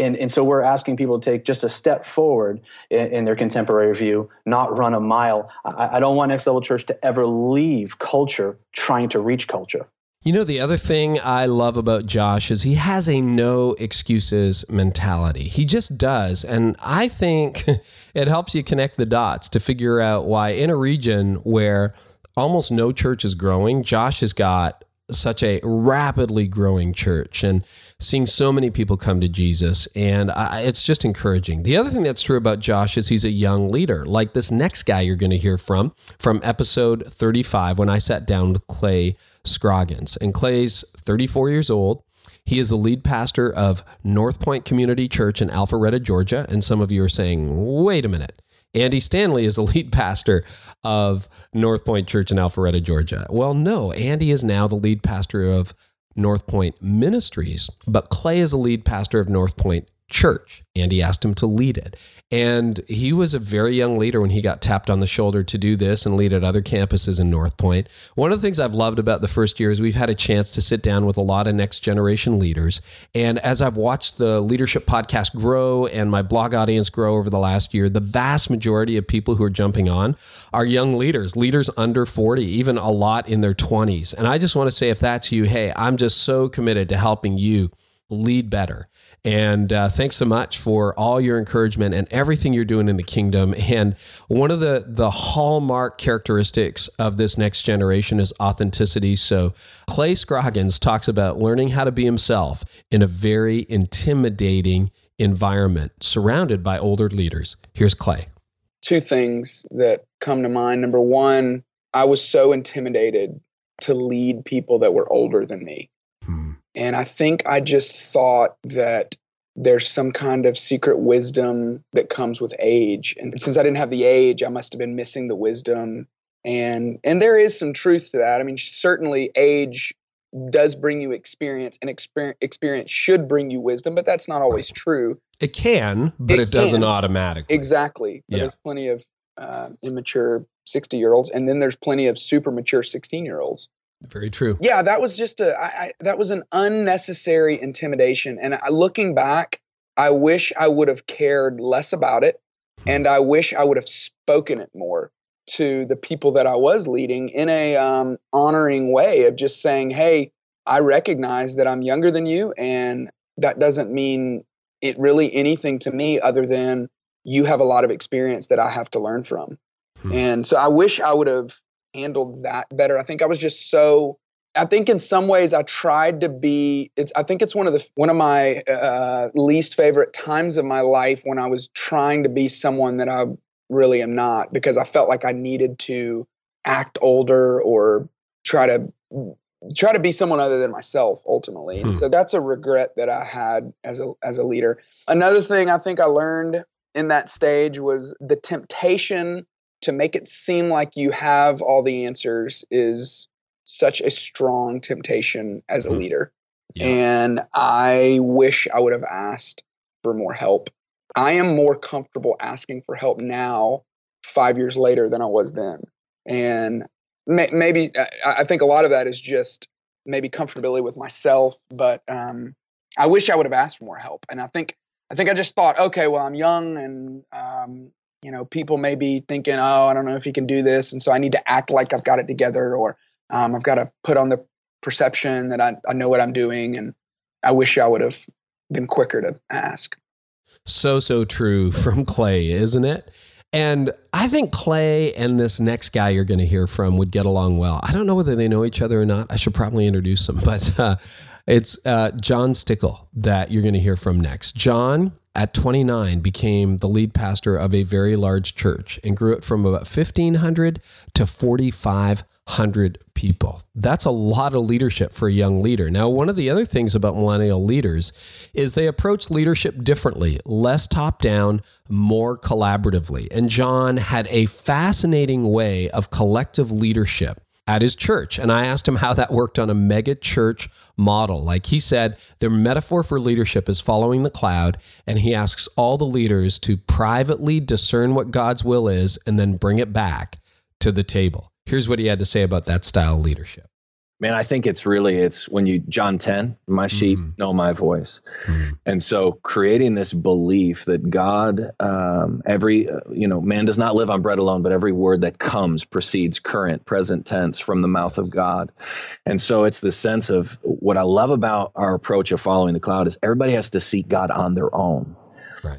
[SPEAKER 12] And, and so we're asking people to take just a step forward in, in their contemporary view, not run a mile. I, I don't want Next Level Church to ever leave culture trying to reach culture.
[SPEAKER 2] You know, the other thing I love about Josh is he has a no excuses mentality. He just does. And I think it helps you connect the dots to figure out why, in a region where almost no church is growing, Josh has got such a rapidly growing church and seeing so many people come to Jesus. And I, it's just encouraging. The other thing that's true about Josh is he's a young leader, like this next guy you're going to hear from, from episode 35, when I sat down with Clay Scroggins. And Clay's 34 years old. He is the lead pastor of North Point Community Church in Alpharetta, Georgia. And some of you are saying, wait a minute. Andy Stanley is the lead pastor of North Point Church in Alpharetta, Georgia. Well, no, Andy is now the lead pastor of North Point Ministries, but Clay is the lead pastor of North Point Church. Andy asked him to lead it. And he was a very young leader when he got tapped on the shoulder to do this and lead at other campuses in North Point. One of the things I've loved about the first year is we've had a chance to sit down with a lot of next generation leaders. And as I've watched the leadership podcast grow and my blog audience grow over the last year, the vast majority of people who are jumping on are young leaders, leaders under 40, even a lot in their 20s. And I just want to say, if that's you, hey, I'm just so committed to helping you lead better and uh, thanks so much for all your encouragement and everything you're doing in the kingdom. And one of the the hallmark characteristics of this next generation is authenticity. So Clay Scroggins talks about learning how to be himself in a very intimidating environment, surrounded by older leaders. Here's Clay.
[SPEAKER 13] Two things that come to mind. Number one, I was so intimidated to lead people that were older than me. And I think I just thought that there's some kind of secret wisdom that comes with age. And since I didn't have the age, I must have been missing the wisdom. And and there is some truth to that. I mean, certainly age does bring you experience and experience, experience should bring you wisdom, but that's not always true.
[SPEAKER 2] It can, but it, it doesn't automatically.
[SPEAKER 13] Exactly. Yeah. there's plenty of uh, immature 60 year olds, and then there's plenty of super mature 16 year olds.
[SPEAKER 2] Very true.
[SPEAKER 13] Yeah, that was just a I, I, that was an unnecessary intimidation. And I, looking back, I wish I would have cared less about it, hmm. and I wish I would have spoken it more to the people that I was leading in a um, honoring way of just saying, "Hey, I recognize that I'm younger than you, and that doesn't mean it really anything to me other than you have a lot of experience that I have to learn from." Hmm. And so I wish I would have handled that better. I think I was just so I think in some ways I tried to be it's I think it's one of the one of my uh, least favorite times of my life when I was trying to be someone that I really am not because I felt like I needed to act older or try to try to be someone other than myself ultimately. Hmm. And so that's a regret that I had as a as a leader. Another thing I think I learned in that stage was the temptation to make it seem like you have all the answers is such a strong temptation as a mm-hmm. leader. Yeah. And I wish I would have asked for more help. I am more comfortable asking for help now, five years later, than I was then. And may, maybe I think a lot of that is just maybe comfortability with myself, but um, I wish I would have asked for more help. And I think I think I just thought, okay, well, I'm young and um, you know, people may be thinking, oh, I don't know if he can do this. And so I need to act like I've got it together or um, I've got to put on the perception that I, I know what I'm doing. And I wish I would have been quicker to ask.
[SPEAKER 2] So, so true from Clay, isn't it? And I think Clay and this next guy you're going to hear from would get along well. I don't know whether they know each other or not. I should probably introduce them, but uh, it's uh, John Stickle that you're going to hear from next. John at 29 became the lead pastor of a very large church and grew it from about 1500 to 4500 people. That's a lot of leadership for a young leader. Now one of the other things about millennial leaders is they approach leadership differently less top down more collaboratively. And john had a fascinating way of collective leadership at his church. And I asked him how that worked on a mega church model. Like he said, the metaphor for leadership is following the cloud. And he asks all the leaders to privately discern what God's will is and then bring it back to the table. Here's what he had to say about that style of leadership
[SPEAKER 5] man i think it's really it's when you john 10 my sheep mm-hmm. know my voice mm-hmm. and so creating this belief that god um, every uh, you know man does not live on bread alone but every word that comes proceeds current present tense from the mouth of god and so it's the sense of what i love about our approach of following the cloud is everybody has to seek god on their own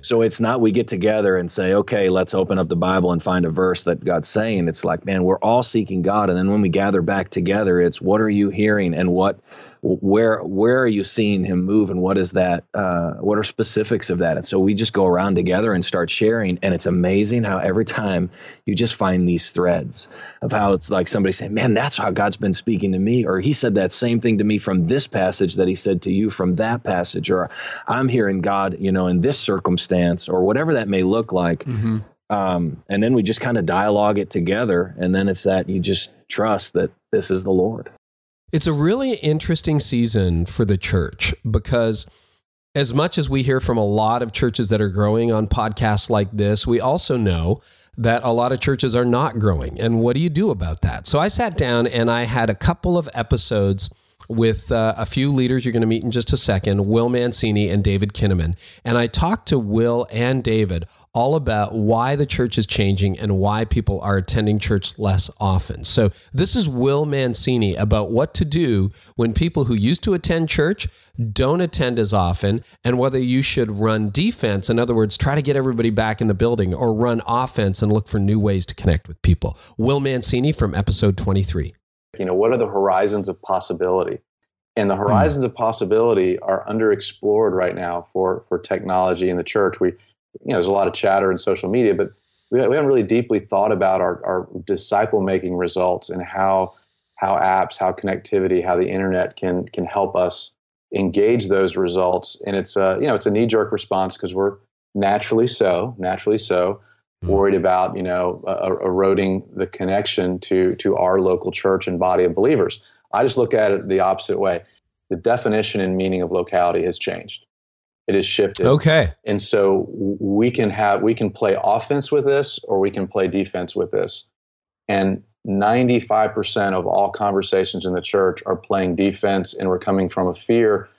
[SPEAKER 5] So it's not we get together and say, okay, let's open up the Bible and find a verse that God's saying. It's like, man, we're all seeking God. And then when we gather back together, it's what are you hearing and what where where are you seeing him move and what is that uh, what are specifics of that? And so we just go around together and start sharing and it's amazing how every time you just find these threads of how it's like somebody saying man that's how god's been speaking to me or he said that same thing to me from this passage that he said to you from that passage or i'm hearing god you know in this circumstance or whatever that may look like. Mm-hmm. um, and then we just kind of dialogue it together and then it's that you just trust that this is the lord
[SPEAKER 2] it's a really interesting season for the church because as much as we hear from a lot of churches that are growing on podcasts like this, we also know that a lot of churches are not growing. And what do you do about that? So I sat down and I had a couple of episodes with uh, a few leaders you're going to meet in just a second Will Mancini and David Kinnaman. And I talked to Will and David all about why the church is changing and why people are attending church less often. So, this is Will Mancini about what to do when people who used to attend church don't attend as often and whether you should run defense, in other words, try to get everybody back in the building, or run offense and look for new ways to connect with people. Will Mancini from episode 23.
[SPEAKER 14] You know, what are the horizons of possibility? And the horizons of possibility are underexplored right now for, for technology in the church. We you know, there's a lot of chatter in social media, but we, we haven't really deeply thought about our, our disciple making results and how how apps, how connectivity, how the internet can can help us engage those results. And it's a, you know, it's a knee jerk response because we're naturally so, naturally so worried about, you know, uh, eroding the connection to, to our local church and body of believers. I just look at it the opposite way. The definition and meaning of locality has changed. It has shifted.
[SPEAKER 2] Okay.
[SPEAKER 14] And so we can have we can play offense with this or we can play defense with this. And 95% of all conversations in the church are playing defense and we're coming from a fear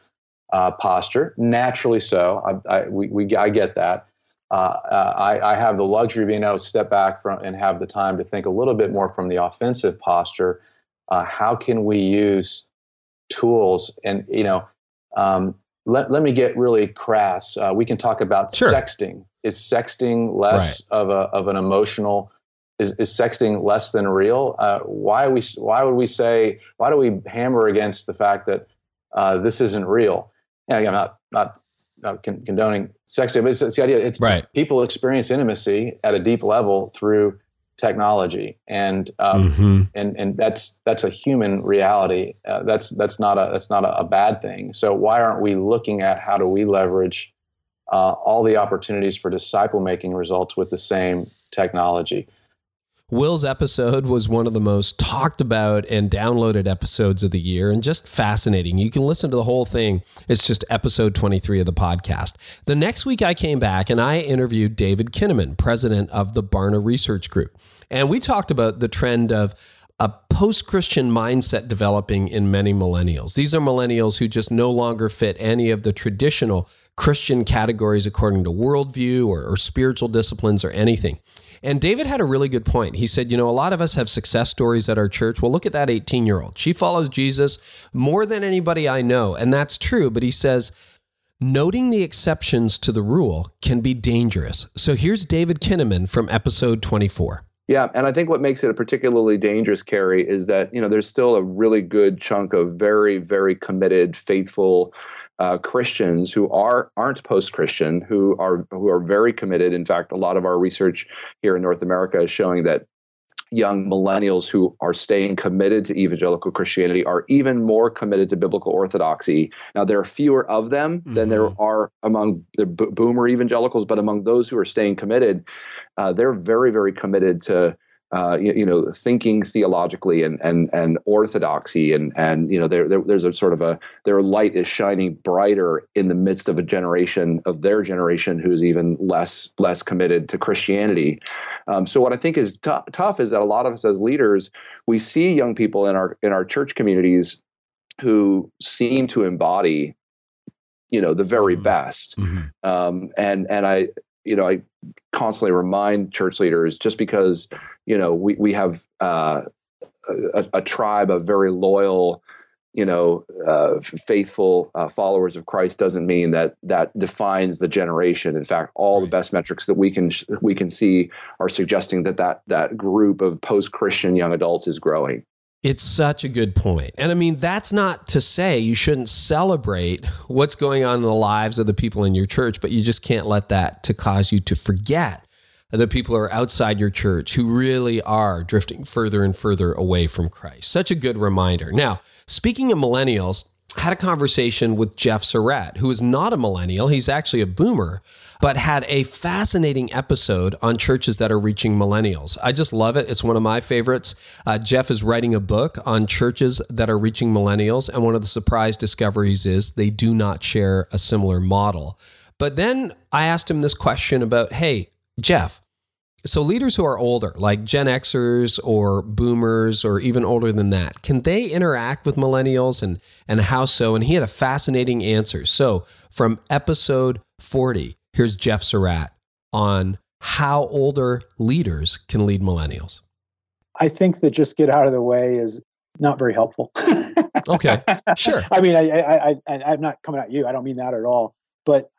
[SPEAKER 14] uh, posture, naturally so. I, I, we, we, I get that. Uh, uh, I, I, have the luxury of being able to step back from and have the time to think a little bit more from the offensive posture. Uh, how can we use tools? And you know, um, let let me get really crass. Uh, we can talk about sure. sexting. Is sexting less right. of a of an emotional is, is sexting less than real? Uh, why we why would we say why do we hammer against the fact that uh, this isn't real? And again, I'm not not, not con- condoning sexting, but it's, it's, the idea. It's
[SPEAKER 2] right.
[SPEAKER 14] people experience intimacy at a deep level through technology, and um, mm-hmm. and and that's that's a human reality. Uh, that's that's not a that's not a, a, bad thing. So why aren't we looking at how do we leverage uh, all the opportunities for disciple making results with the same technology?
[SPEAKER 2] Will's episode was one of the most talked about and downloaded episodes of the year and just fascinating. You can listen to the whole thing. It's just episode 23 of the podcast. The next week, I came back and I interviewed David Kinnaman, president of the Barna Research Group. And we talked about the trend of a post Christian mindset developing in many millennials. These are millennials who just no longer fit any of the traditional Christian categories according to worldview or, or spiritual disciplines or anything. And David had a really good point. He said, you know, a lot of us have success stories at our church. Well, look at that 18 year old. She follows Jesus more than anybody I know. And that's true. But he says, noting the exceptions to the rule can be dangerous. So here's David Kinnaman from episode 24.
[SPEAKER 15] Yeah, and I think what makes it a particularly dangerous Carey is that you know there's still a really good chunk of very very committed, faithful uh, Christians who are aren't post-Christian, who are who are very committed. In fact, a lot of our research here in North America is showing that young millennials who are staying committed to evangelical Christianity are even more committed to biblical orthodoxy. Now, there are fewer of them mm-hmm. than there mm-hmm. are among the boomer evangelicals, but among those who are staying committed, uh, they're very, very committed to uh, you, you, know, thinking theologically and and and orthodoxy, and and you know, there, there, there's a sort of a their light is shining brighter in the midst of a generation of their generation who's even less less committed to Christianity. Um, so what I think is t- tough is that a lot of us as leaders, we see young people in our in our church communities who seem to embody you know the very mm-hmm. best mm-hmm. um, and and i you know i constantly remind church leaders just because you know we we have uh, a, a, tribe of very loyal you know uh, faithful uh, followers of Christ doesn't mean that that defines the generation in fact all right. the best metrics that we can we can see are suggesting that that that group of post-christian young adults is growing
[SPEAKER 2] it's such a good point. And I mean, that's not to say you shouldn't celebrate what's going on in the lives of the people in your church, but you just can't let that to cause you to forget the people who are outside your church who really are drifting further and further away from Christ. Such a good reminder. Now, speaking of millennials, had a conversation with Jeff Surratt, who is not a millennial. He's actually a boomer, but had a fascinating episode on churches that are reaching millennials. I just love it. It's one of my favorites. Uh, Jeff is writing a book on churches that are reaching millennials. And one of the surprise discoveries is they do not share a similar model. But then I asked him this question about hey, Jeff, so leaders who are older, like Gen Xers or boomers or even older than that, can they interact with millennials and and how so? And he had a fascinating answer. So from episode 40, here's Jeff Surratt on how older leaders can lead millennials.
[SPEAKER 16] I think that just get out of the way is not very helpful.
[SPEAKER 2] okay, sure.
[SPEAKER 16] I mean, I, I, I, I'm not coming at you. I don't mean that at all. But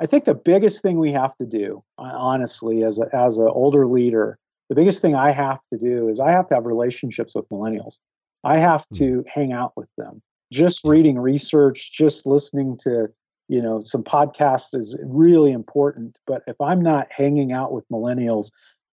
[SPEAKER 16] I think the biggest thing we have to do, honestly, as a, as an older leader, the biggest thing I have to do is I have to have relationships with millennials. I have hmm. to hang out with them. Just reading research, just listening to you know some podcasts is really important. But if I'm not hanging out with millennials,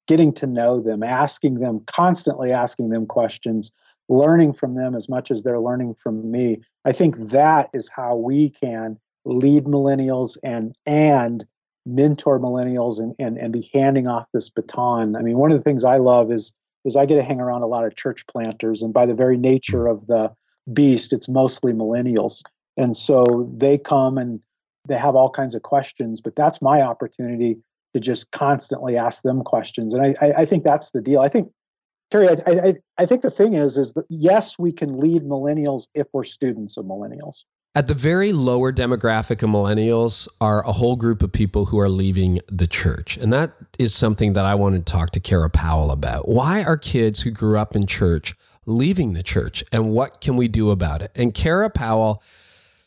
[SPEAKER 16] getting to know them, asking them constantly, asking them questions, learning from them as much as they're learning from me. I think that is how we can lead millennials and and mentor millennials and, and and be handing off this baton. I mean, one of the things I love is is I get to hang around a lot of church planters, and by the very nature of the beast, it's mostly millennials, and so they come and they have all kinds of questions. But that's my opportunity to just constantly ask them questions, and I I, I think that's the deal. I think. Carey, I, I, I think the thing is, is that yes, we can lead millennials if we're students of millennials.
[SPEAKER 2] At the very lower demographic of millennials are a whole group of people who are leaving the church. And that is something that I wanted to talk to Kara Powell about. Why are kids who grew up in church leaving the church and what can we do about it? And Kara Powell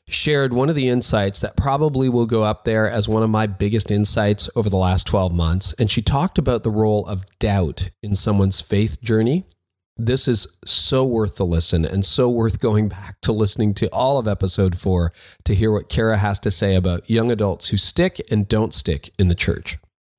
[SPEAKER 2] shared one of the insights that probably will go up there as one of my biggest insights over the last 12 months. And she talked about the role of doubt in someone's faith journey this is so worth the listen and so worth going back to listening to all of episode four to hear what Kara has to say about young adults who stick and don't stick in the church.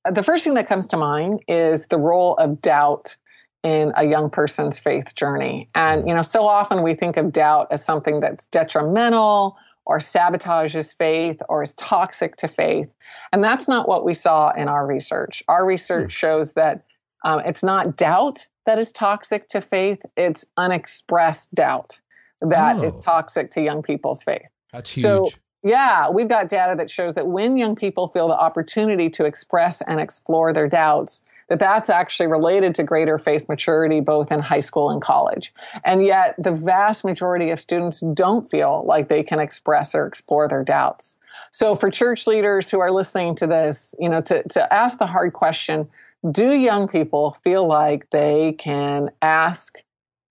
[SPEAKER 17] The first thing that comes to mind is the role of doubt in a young person's faith journey. And, you know, so often we think of doubt as something that's detrimental or sabotages faith or is toxic to faith. And that's not what we saw in our research. Our research shows that um, it's not doubt that is toxic to faith, it's unexpressed doubt that oh. is toxic to young people's faith.
[SPEAKER 2] That's huge.
[SPEAKER 17] So, yeah, we've got data that shows that when young people feel the opportunity to express and explore their doubts, that that's actually related to greater faith maturity both in high school and college. And yet the vast majority of students don't feel like they can express or explore their doubts. So for church leaders who are listening to this, you know, to, to ask the hard question, do young people feel like they can ask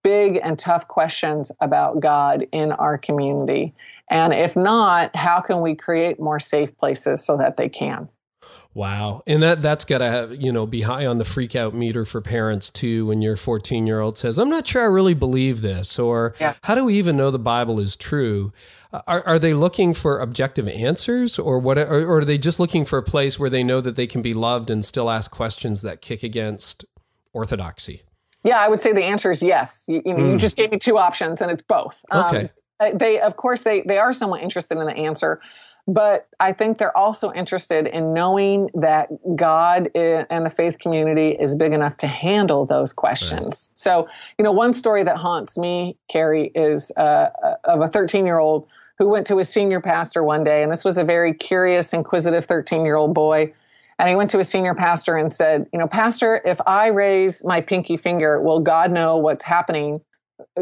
[SPEAKER 17] big and tough questions about God in our community? And if not, how can we create more safe places so that they can?
[SPEAKER 2] Wow. And that that's got to you know be high on the freak out meter for parents too when your 14-year-old says, "I'm not sure I really believe this," or yeah. "How do we even know the Bible is true?" Are, are they looking for objective answers or what or, or are they just looking for a place where they know that they can be loved and still ask questions that kick against orthodoxy?
[SPEAKER 17] Yeah, I would say the answer is yes. You, you, mm. you hmm. just gave me two options and it's both.
[SPEAKER 2] Okay.
[SPEAKER 17] Um, they of course they they are somewhat interested in the answer but I think they're also interested in knowing that God and the faith community is big enough to handle those questions. Right. So, you know, one story that haunts me, Carey, is uh, of a 13 year old who went to his senior pastor one day. And this was a very curious, inquisitive 13 year old boy. And he went to his senior pastor and said, You know, Pastor, if I raise my pinky finger, will God know what's happening?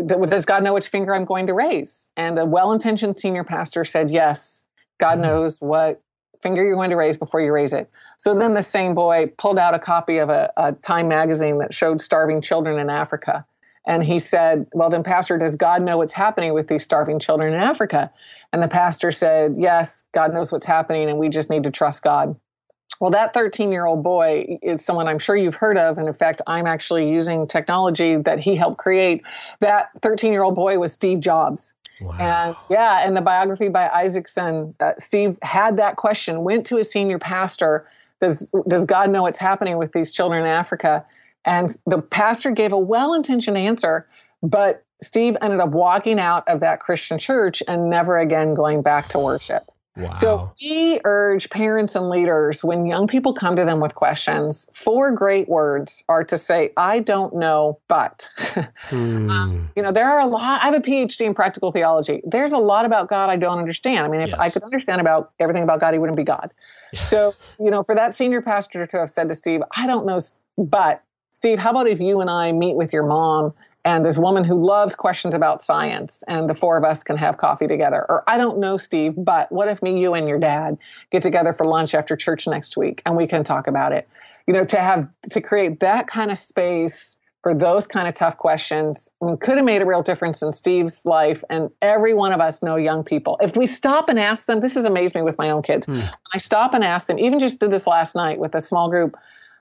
[SPEAKER 17] Does God know which finger I'm going to raise? And a well intentioned senior pastor said, Yes, God mm-hmm. knows what finger you're going to raise before you raise it. So then the same boy pulled out a copy of a, a, Time magazine that showed starving children in Africa. And he said, Well, then, Pastor, does God know what's happening with these starving children in Africa? And the pastor said, Yes, God knows what's happening, and we just need to trust God. Well, that 13 year old boy is someone I'm sure you've heard of. And in fact, I'm actually using technology that he helped create. That 13 year old boy was Steve Jobs. Wow. And yeah, in the biography by Isaacson, uh, Steve had that question, went to his senior pastor, does, does God know what's happening with these children in Africa? And the pastor gave a well intentioned answer, but Steve ended up walking out of that Christian church and never again going back to worship.
[SPEAKER 2] Wow.
[SPEAKER 17] So we urge parents and leaders when young people come to them with questions, four great words are to say, I don't know, but. hmm. um, you know, there are a lot, I have a PhD in practical theology. There's a lot about God I don't understand. I mean, if yes. I could understand about everything about God, he wouldn't be God. So, you know, for that senior pastor to have said to Steve, I don't know, but Steve, how about if you and I meet with your mom and this woman who loves questions about science and the four of us can have coffee together. Or i don't know steve but what if me you and your dad get together for lunch after church next week and we can talk about it? You know to have to create that kind of space for those kind of tough questions I mean, could have made a real difference in steve's life and every one of us know young people. If we stop and ask them this has amazed me with my own kids. Hmm. i stop and ask them even just did this last night with a small group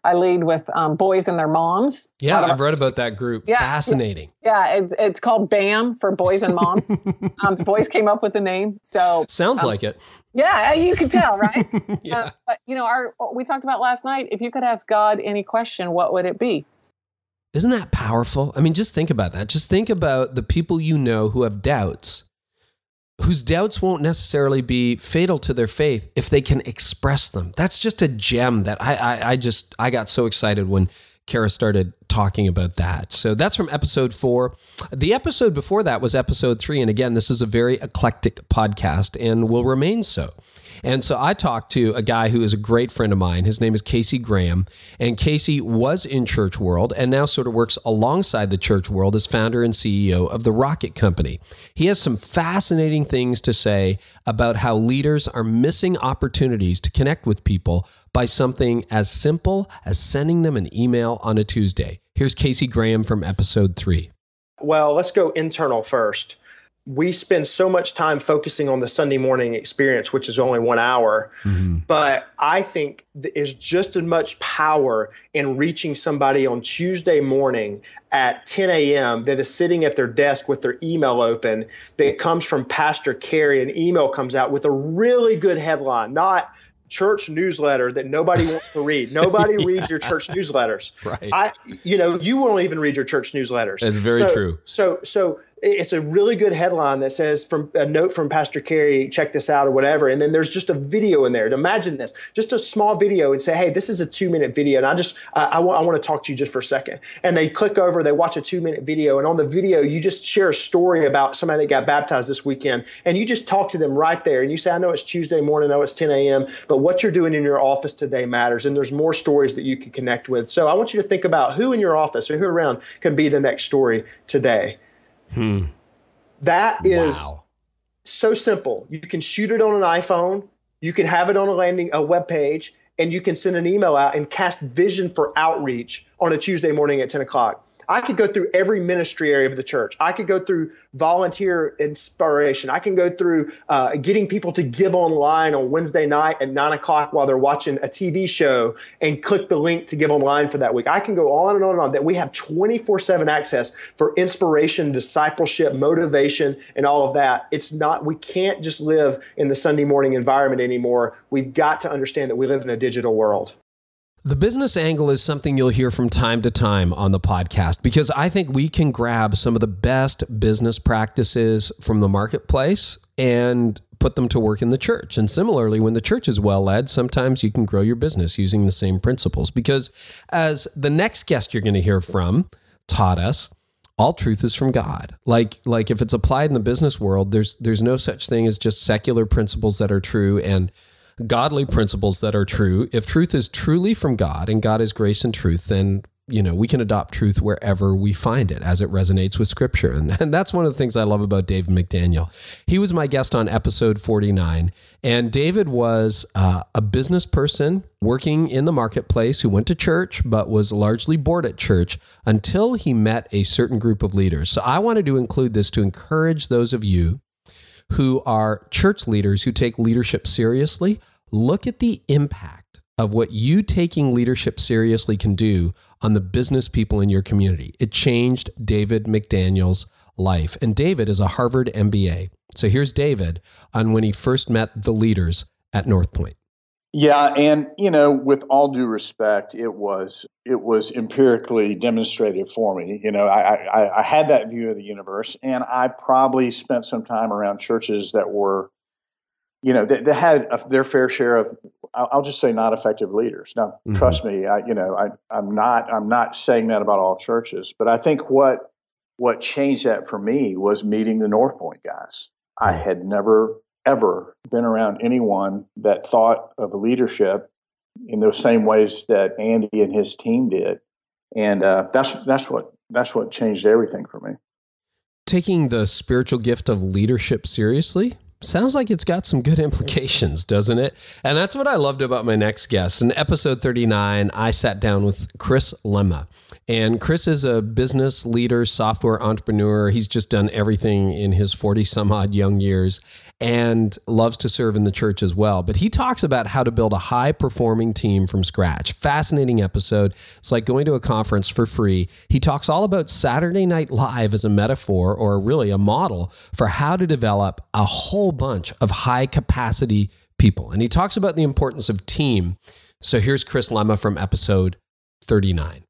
[SPEAKER 17] I lead with um, boys and their moms.
[SPEAKER 2] Yeah, I've read about that group. Yeah, Fascinating.
[SPEAKER 17] Yeah, it, it's called BAM for boys and moms. um, boys came up with the name. So
[SPEAKER 2] sounds um, like it.
[SPEAKER 17] Yeah, you can tell, right? yeah. Uh, but you know, our we talked about last night. If you could ask God any question, what would it be?
[SPEAKER 2] Isn't that powerful? I mean, just think about that. Just think about the people you know who have doubts, whose doubts won't necessarily be fatal to their faith if they can express them. That's just a gem that I, I, I just I got so excited when Kara started talking about that. So that's from episode four. The episode before that was episode three. And again, this is a very eclectic podcast and will remain so. And so I talked to a guy who is a great friend of mine. His name is Casey Graham. And Casey was in church world and now sort of works alongside the church world as founder and CEO of the Rocket Company. He has some fascinating things to say about how leaders are missing opportunities to connect with people by something as simple as sending them an email on a Tuesday. Here's Casey Graham from episode three.
[SPEAKER 6] Well, let's go internal first we spend so much time focusing on the Sunday morning experience, which is only one hour. Mm-hmm. But I think there's just as much power in reaching somebody on Tuesday morning at 10 a.m. that is sitting at their desk with their email open that comes from Pastor Carey. An email comes out with a really good headline, not church newsletter that nobody wants to read. Nobody yeah. reads your church newsletters.
[SPEAKER 2] Right.
[SPEAKER 6] I, you know, you won't even read your church newsletters.
[SPEAKER 2] That's very
[SPEAKER 6] so,
[SPEAKER 2] true.
[SPEAKER 6] So, so it's a really good headline that says from a note from Pastor Carey, check this out or whatever. And then there's just a video in there. Imagine this, just a small video and say, hey, this is a two minute video. And I just, I, I, w- I want to talk to you just for a second. And they click over, they watch a two minute video. And on the video, you just share a story about somebody that got baptized this weekend. And you just talk to them right there. And you say, I know it's Tuesday morning, I know it's 10 a.m., but what you're doing in your office today matters. And there's more stories that you can connect with. So I want you to think about who in your office or who around can be the next story today.
[SPEAKER 2] Hmm.
[SPEAKER 6] That is wow. so simple. You can shoot it on an iPhone. You can have it on a landing a web page, and you can send an email out and cast vision for outreach on a Tuesday morning at 10 o'clock. I could go through every ministry area of the church. I could go through volunteer inspiration. I can go through uh, getting people to give online on Wednesday night at nine o'clock while they're watching a TV show and click the link to give online for that week. I can go on and on and on that we have 24 7 access for inspiration, discipleship, motivation, and all of that. It's not, we can't just live in the Sunday morning environment anymore. We've got to understand that we live in a digital world.
[SPEAKER 2] The business angle is something you'll hear from time to time on the podcast because I think we can grab some of the best business practices from the marketplace and put them to work in the church. And similarly, when the church is well led, sometimes you can grow your business using the same principles because, as the next guest you're going to hear from taught us, all truth is from God. Like like if it's applied in the business world, there's there's no such thing as just secular principles that are true and godly principles that are true. If truth is truly from God and God is grace and truth, then you know we can adopt truth wherever we find it as it resonates with scripture. And, and that's one of the things i love about david mcdaniel. He was my guest on episode 49 and david was uh, a business person working in the marketplace who went to church but was largely bored at church until he met a certain group of leaders. So i wanted to include this to encourage those of you who are church leaders who take leadership seriously, look at the impact of what you taking leadership seriously can do on the business people in your community. It changed David McDaniel's life. And David is a Harvard MBA. So here's David on when he first met the leaders at North Point.
[SPEAKER 18] Yeah, and you know, with all due respect, it was it was empirically demonstrated for me. You know, I, I, I had that view of the universe, and I probably spent some time around churches that were, you know, that, that had a, their fair share of, I'll just say, not effective leaders. Now, mm-hmm. trust me, I, you know, I, I'm not I'm not saying that about all churches, but I think what what changed that for me was meeting the North Point guys. I mm. had never ever been around anyone that thought of leadership in those same ways that Andy and his team did, and uh, that's that's what that's what changed everything for me.
[SPEAKER 2] Taking the spiritual gift of leadership seriously sounds like it's got some good implications, doesn't it? And that's what I loved about my next guest. In episode 39, I sat down with Chris Lema. And Chris is a business leader, software entrepreneur. He's just done everything in his 40 some odd young years and loves to serve in the church as well. But he talks about how to build a high performing team from scratch. Fascinating episode. It's like going to a conference for free. He talks all about Saturday Night Live as a metaphor or really a model for how to develop a whole bunch of high capacity people. And he talks about the importance of team. So here's Chris Lema from episode 39.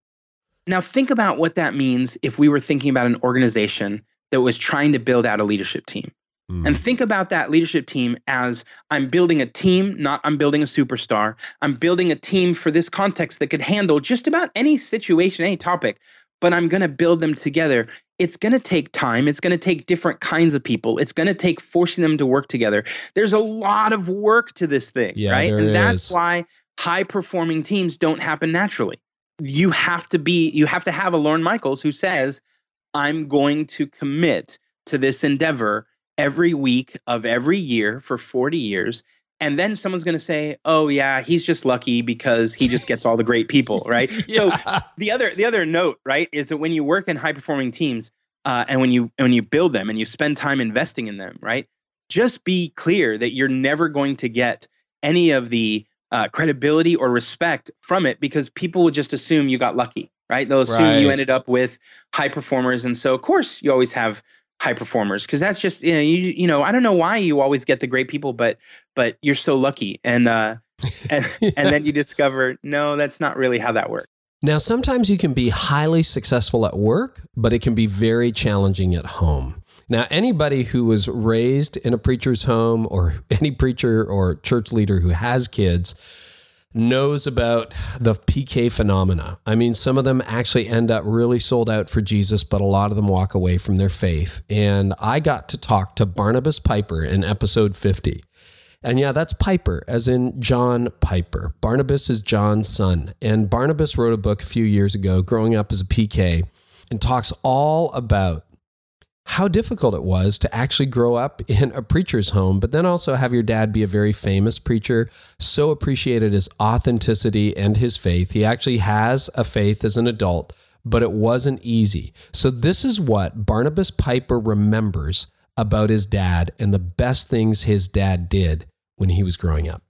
[SPEAKER 19] Now, think about what that means if we were thinking about an organization that was trying to build out a leadership team. And mm. think about that leadership team as I'm building a team, not I'm building a superstar. I'm building a team for this context that could handle just about any situation, any topic, but I'm going to build them together. It's going to take time. It's going to take different kinds of people. It's going to take forcing them to work together. There's a lot of work to this thing,
[SPEAKER 2] Yeah,
[SPEAKER 19] right? And that's
[SPEAKER 2] is.
[SPEAKER 19] why high performing teams don't happen naturally. You have to be, you have to have a Lorne Michaels who says, I'm going to commit to this endeavor every week of every year for 40 years. And then someone's going to say, "Oh yeah, he's just lucky because he just gets all the great people, right?" So the other the other note, right, is that when you work in high performing teams uh, and when you when you build them and you spend time investing in them, right, just be clear that you're never going to get any of the uh, credibility or respect from it because people will just assume you got lucky, right? They'll assume you ended up with high performers, and so of course you always have high performers because that's just you know you you know I don't know why you always get the great people, but but you're so lucky, and uh, and and then you discover no, that's not really how that works.
[SPEAKER 2] Now, sometimes you can be highly successful at work, but it can be very challenging at home. Now, anybody who was raised in a preacher's home or any preacher or church leader who has kids knows about the PK phenomena. I mean, some of them actually end up really sold out for Jesus, but a lot of them walk away from their faith. And I got to talk to Barnabas Piper in episode 50. And yeah, that's Piper, as in John Piper. Barnabas is John's son. And Barnabas wrote a book a few years ago, Growing Up as a PK, and talks all about how difficult it was to actually grow up in a preacher's home, but then also have your dad be a very famous preacher, so appreciated his authenticity and his faith. He actually has a faith as an adult, but it wasn't easy. So, this is what Barnabas Piper remembers about his dad and the best things his dad did when he was growing up.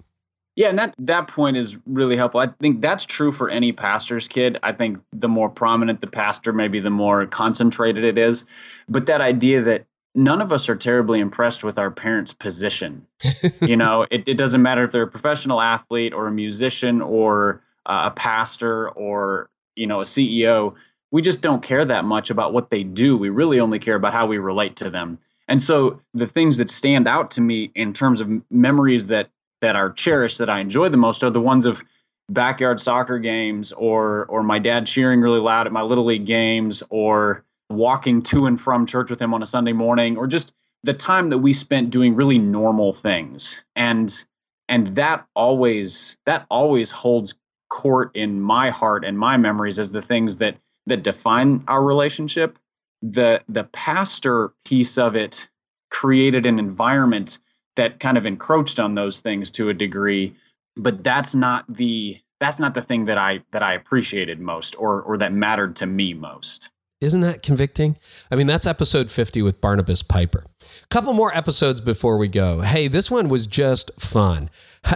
[SPEAKER 20] Yeah, and that that point is really helpful. I think that's true for any pastor's kid. I think the more prominent the pastor, maybe the more concentrated it is. But that idea that none of us are terribly impressed with our parents' position. you know, it, it doesn't matter if they're a professional athlete or a musician or uh, a pastor or you know a CEO. We just don't care that much about what they do. We really only care about how we relate to them. And so the things that stand out to me in terms of memories that that are cherished that I enjoy the most are the ones of backyard soccer games or or my dad cheering really loud at my little league games or walking to and from church with him on a Sunday morning or just the time that we spent doing really normal things. And and that always that always holds court in my heart and my memories as the things that that define our relationship. The the pastor piece of it created an environment that kind of encroached on those things to a degree but that's not the that's not the thing that i that i appreciated most or or that mattered to me most
[SPEAKER 2] Isn't that convicting? I mean, that's episode 50 with Barnabas Piper. A couple more episodes before we go. Hey, this one was just fun.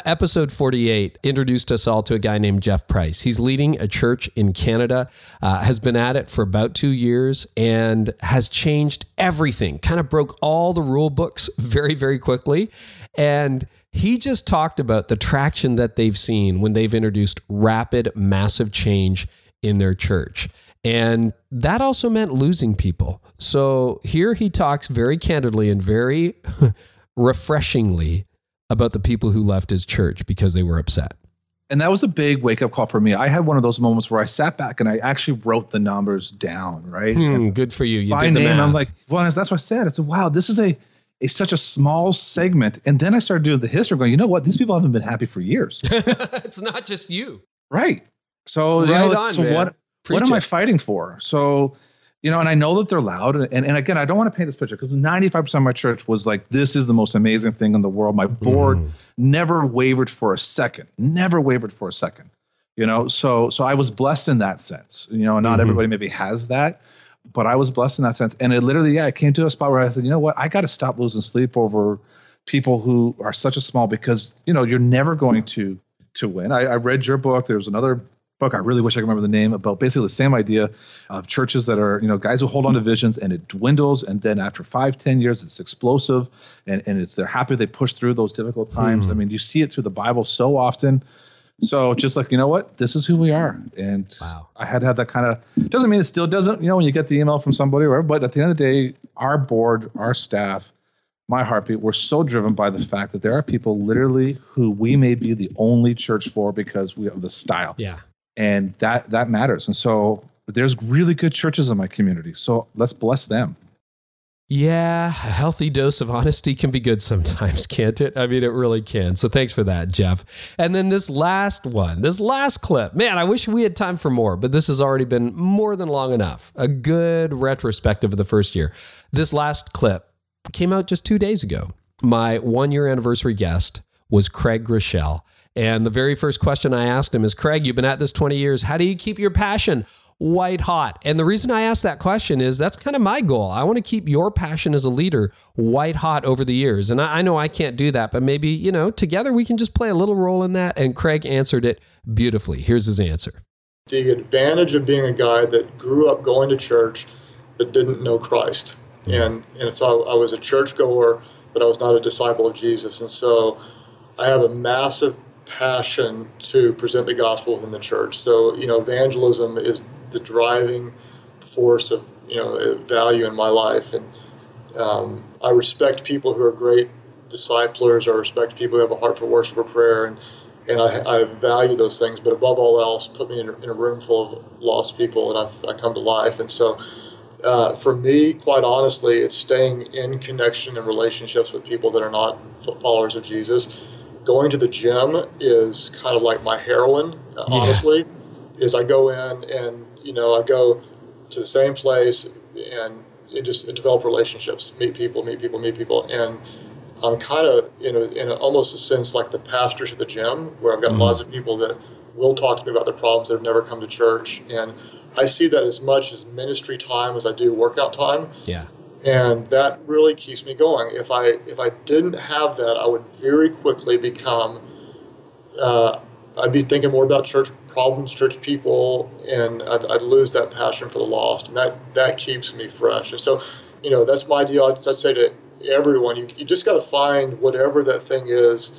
[SPEAKER 2] Episode 48 introduced us all to a guy named Jeff Price. He's leading a church in Canada, uh, has been at it for about two years, and has changed everything, kind of broke all the rule books very, very quickly. And he just talked about the traction that they've seen when they've introduced rapid, massive change in their church. And that also meant losing people. So here he talks very candidly and very refreshingly about the people who left his church because they were upset.
[SPEAKER 21] And that was a big wake up call for me. I had one of those moments where I sat back and I actually wrote the numbers down, right?
[SPEAKER 2] Hmm, good for you. You
[SPEAKER 21] by
[SPEAKER 2] did the
[SPEAKER 21] name. I'm like, well, that's what I said. I said, wow, this is a, a such a small segment. And then I started doing the history, going, you know what? These people haven't been happy for years.
[SPEAKER 2] it's not just you.
[SPEAKER 21] Right. So, you
[SPEAKER 2] Right
[SPEAKER 21] know,
[SPEAKER 2] on,
[SPEAKER 21] so
[SPEAKER 2] man.
[SPEAKER 21] what what
[SPEAKER 2] Preach
[SPEAKER 21] am I fighting for? So, you know, and I know that they're loud. And, and again, I don't want to paint this picture because 95% of my church was like, this is the most amazing thing in the world. My board
[SPEAKER 2] Mm.
[SPEAKER 21] never wavered for a second, never wavered for a second. You know, so so I was blessed in that sense. You know, not
[SPEAKER 2] Mhm.
[SPEAKER 21] everybody maybe has that, but I was blessed in that sense. And it literally, yeah, it came to a spot where I said, you know what, I got to stop losing sleep over people who are such a small because you know you're never going to to win. I, I read your book. There's another book I really wish I could remember the name about basically the same idea of churches that are you know guys who hold on to visions and it dwindles and then after five ten years it's explosive and and it's they're happy they push through those difficult times.
[SPEAKER 2] Hmm.
[SPEAKER 21] I mean you see it through the Bible so often. So just like you know what, this is who we are, and wow. I had to have that kind of. Doesn't mean it still doesn't. You know, when you get the email from somebody, or whatever, but at the end of the day, our board, our staff, my heartbeat, we're so driven by the fact that there are people literally who we may be the only church for because we have the style.
[SPEAKER 2] Yeah,
[SPEAKER 21] and that that matters. And so there's really good churches in my community. So let's bless them.
[SPEAKER 2] Yeah, a healthy dose of honesty can be good sometimes, can't it? I mean, it really can. So thanks for that, Jeff. And then this last one, this last clip, man, I wish we had time for more, but this has already been more than long enough. A good retrospective of the first year. This last clip came out just two days ago. My one year anniversary guest was Craig Groeschel. And the very first question I asked him is Craig, you've been at this 20 years. How do you keep your passion? white hot. And the reason I asked that question is that's kind of my goal. I want to keep your passion as a leader white hot over the years. And I, I, know I can't do that, but maybe, you know, together we can just play a little role in that. And Craig answered it beautifully. Here's his answer
[SPEAKER 22] The advantage of being a guy that grew up going to church but didn't know Christ. Mm-hmm. And, and so I was a churchgoer, but I was not a disciple of Jesus. And so I have a massive passion to present the gospel within the church. So, you know, evangelism is the driving force of, you know, value in my life. And um, I respect people who are great disciplers. I respect people who have a heart for worship or prayer. And, and I, I value those things. But above all else, put me in a, in a room full of lost people and I've, I come to life. And so, uh, for me, quite honestly, it's staying in connection and relationships with people that are not followers of Jesus going to the gym is kind of like my heroin, honestly. Yeah. Is I go in and you know I go to the same place and, just develop relationships, meet people, meet people, meet people, and I'm kind of in a, in a, almost a sense like the pastor to the gym, where I've got mm-hmm. lots of people that will talk to me about their problems that have never come to church, and I see that as much as ministry time as I do workout time.
[SPEAKER 2] Yeah
[SPEAKER 22] and that really keeps me going. If I if I didn't have that, I would very quickly become. Uh, I'd be thinking more about church problems, church people, and I'd, I'd, lose that passion for the lost, and that that keeps me fresh. And so, you know, that's my deal. I'd, I'd say to everyone, you, you just got to find whatever that thing is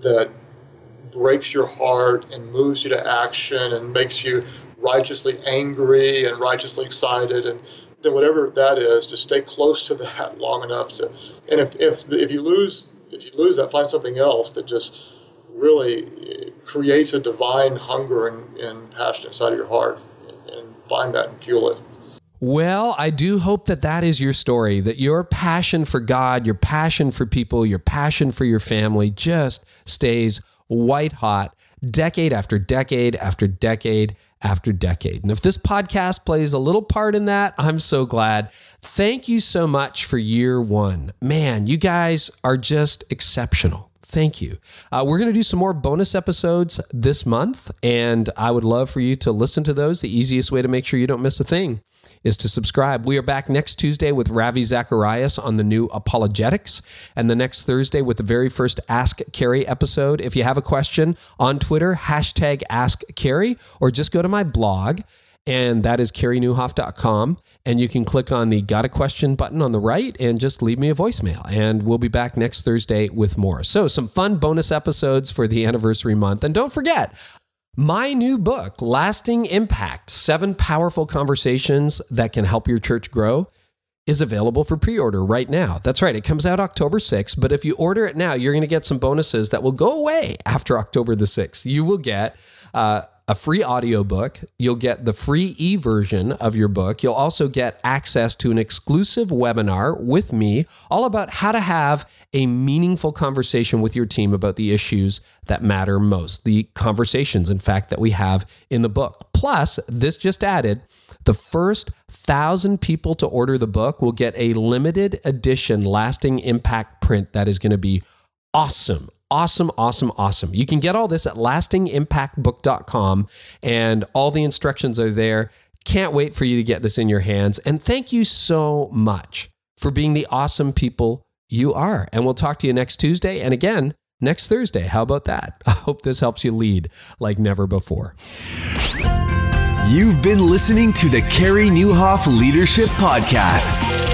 [SPEAKER 22] that breaks your heart and moves you to action and makes you righteously angry and righteously excited and then whatever that is, just stay close to that long enough to. And if if if you lose if you lose that, find something else that just really eh, creates a divine hunger and, and passion inside of your heart, and find that and fuel it.
[SPEAKER 2] Well, I do hope that that is your story, that your passion for God, your passion for people, your passion for your family just stays white hot decade after decade after decade after decade. And if this podcast plays a little part in that, I'm so glad. Thank you so much for year one. Man, you guys are just exceptional. Thank you. Uh, we're going to do some more bonus episodes this month, and I would love for you to listen to those. The easiest way to make sure you don't miss a thing is to subscribe. We are back next Tuesday with Ravi Zacharias on the new apologetics, and the next Thursday with the very first Ask Carey episode. If you have a question on Twitter, hashtag Ask Carey, or just go to my blog, and that is careynieuwhof.com. And you can click on the Got a Question button on the right and just leave me a voicemail. And we'll be back next Thursday with more. So, some fun bonus episodes for the anniversary month. And don't forget, my new book, Lasting Impact Seven Powerful Conversations That Can Help Your Church Grow, is available for pre order right now. That's right, it comes out October 6th, but if you order it now, you're going to get some bonuses that will go away after October the 6th. You will get uh, a free audiobook. You'll get the free e version of your book. You'll also get access to an exclusive webinar with me all about how to have a meaningful conversation with your team about the issues that matter most, the conversations, in fact, that we have in the book. Plus, this just added the first thousand people to order the book will get a limited edition lasting impact print that is going to be awesome awesome, awesome, awesome. You can get all this at lastingimpactbook.com, and all the instructions are there. Can't wait for you to get this in your hands. And thank you so much for being the awesome people you are. And we'll talk to you next Tuesday. And again, next Thursday. How about that? I hope this helps you lead like never before.
[SPEAKER 23] You've been listening to the Carey Nieuwhof Leadership Podcast.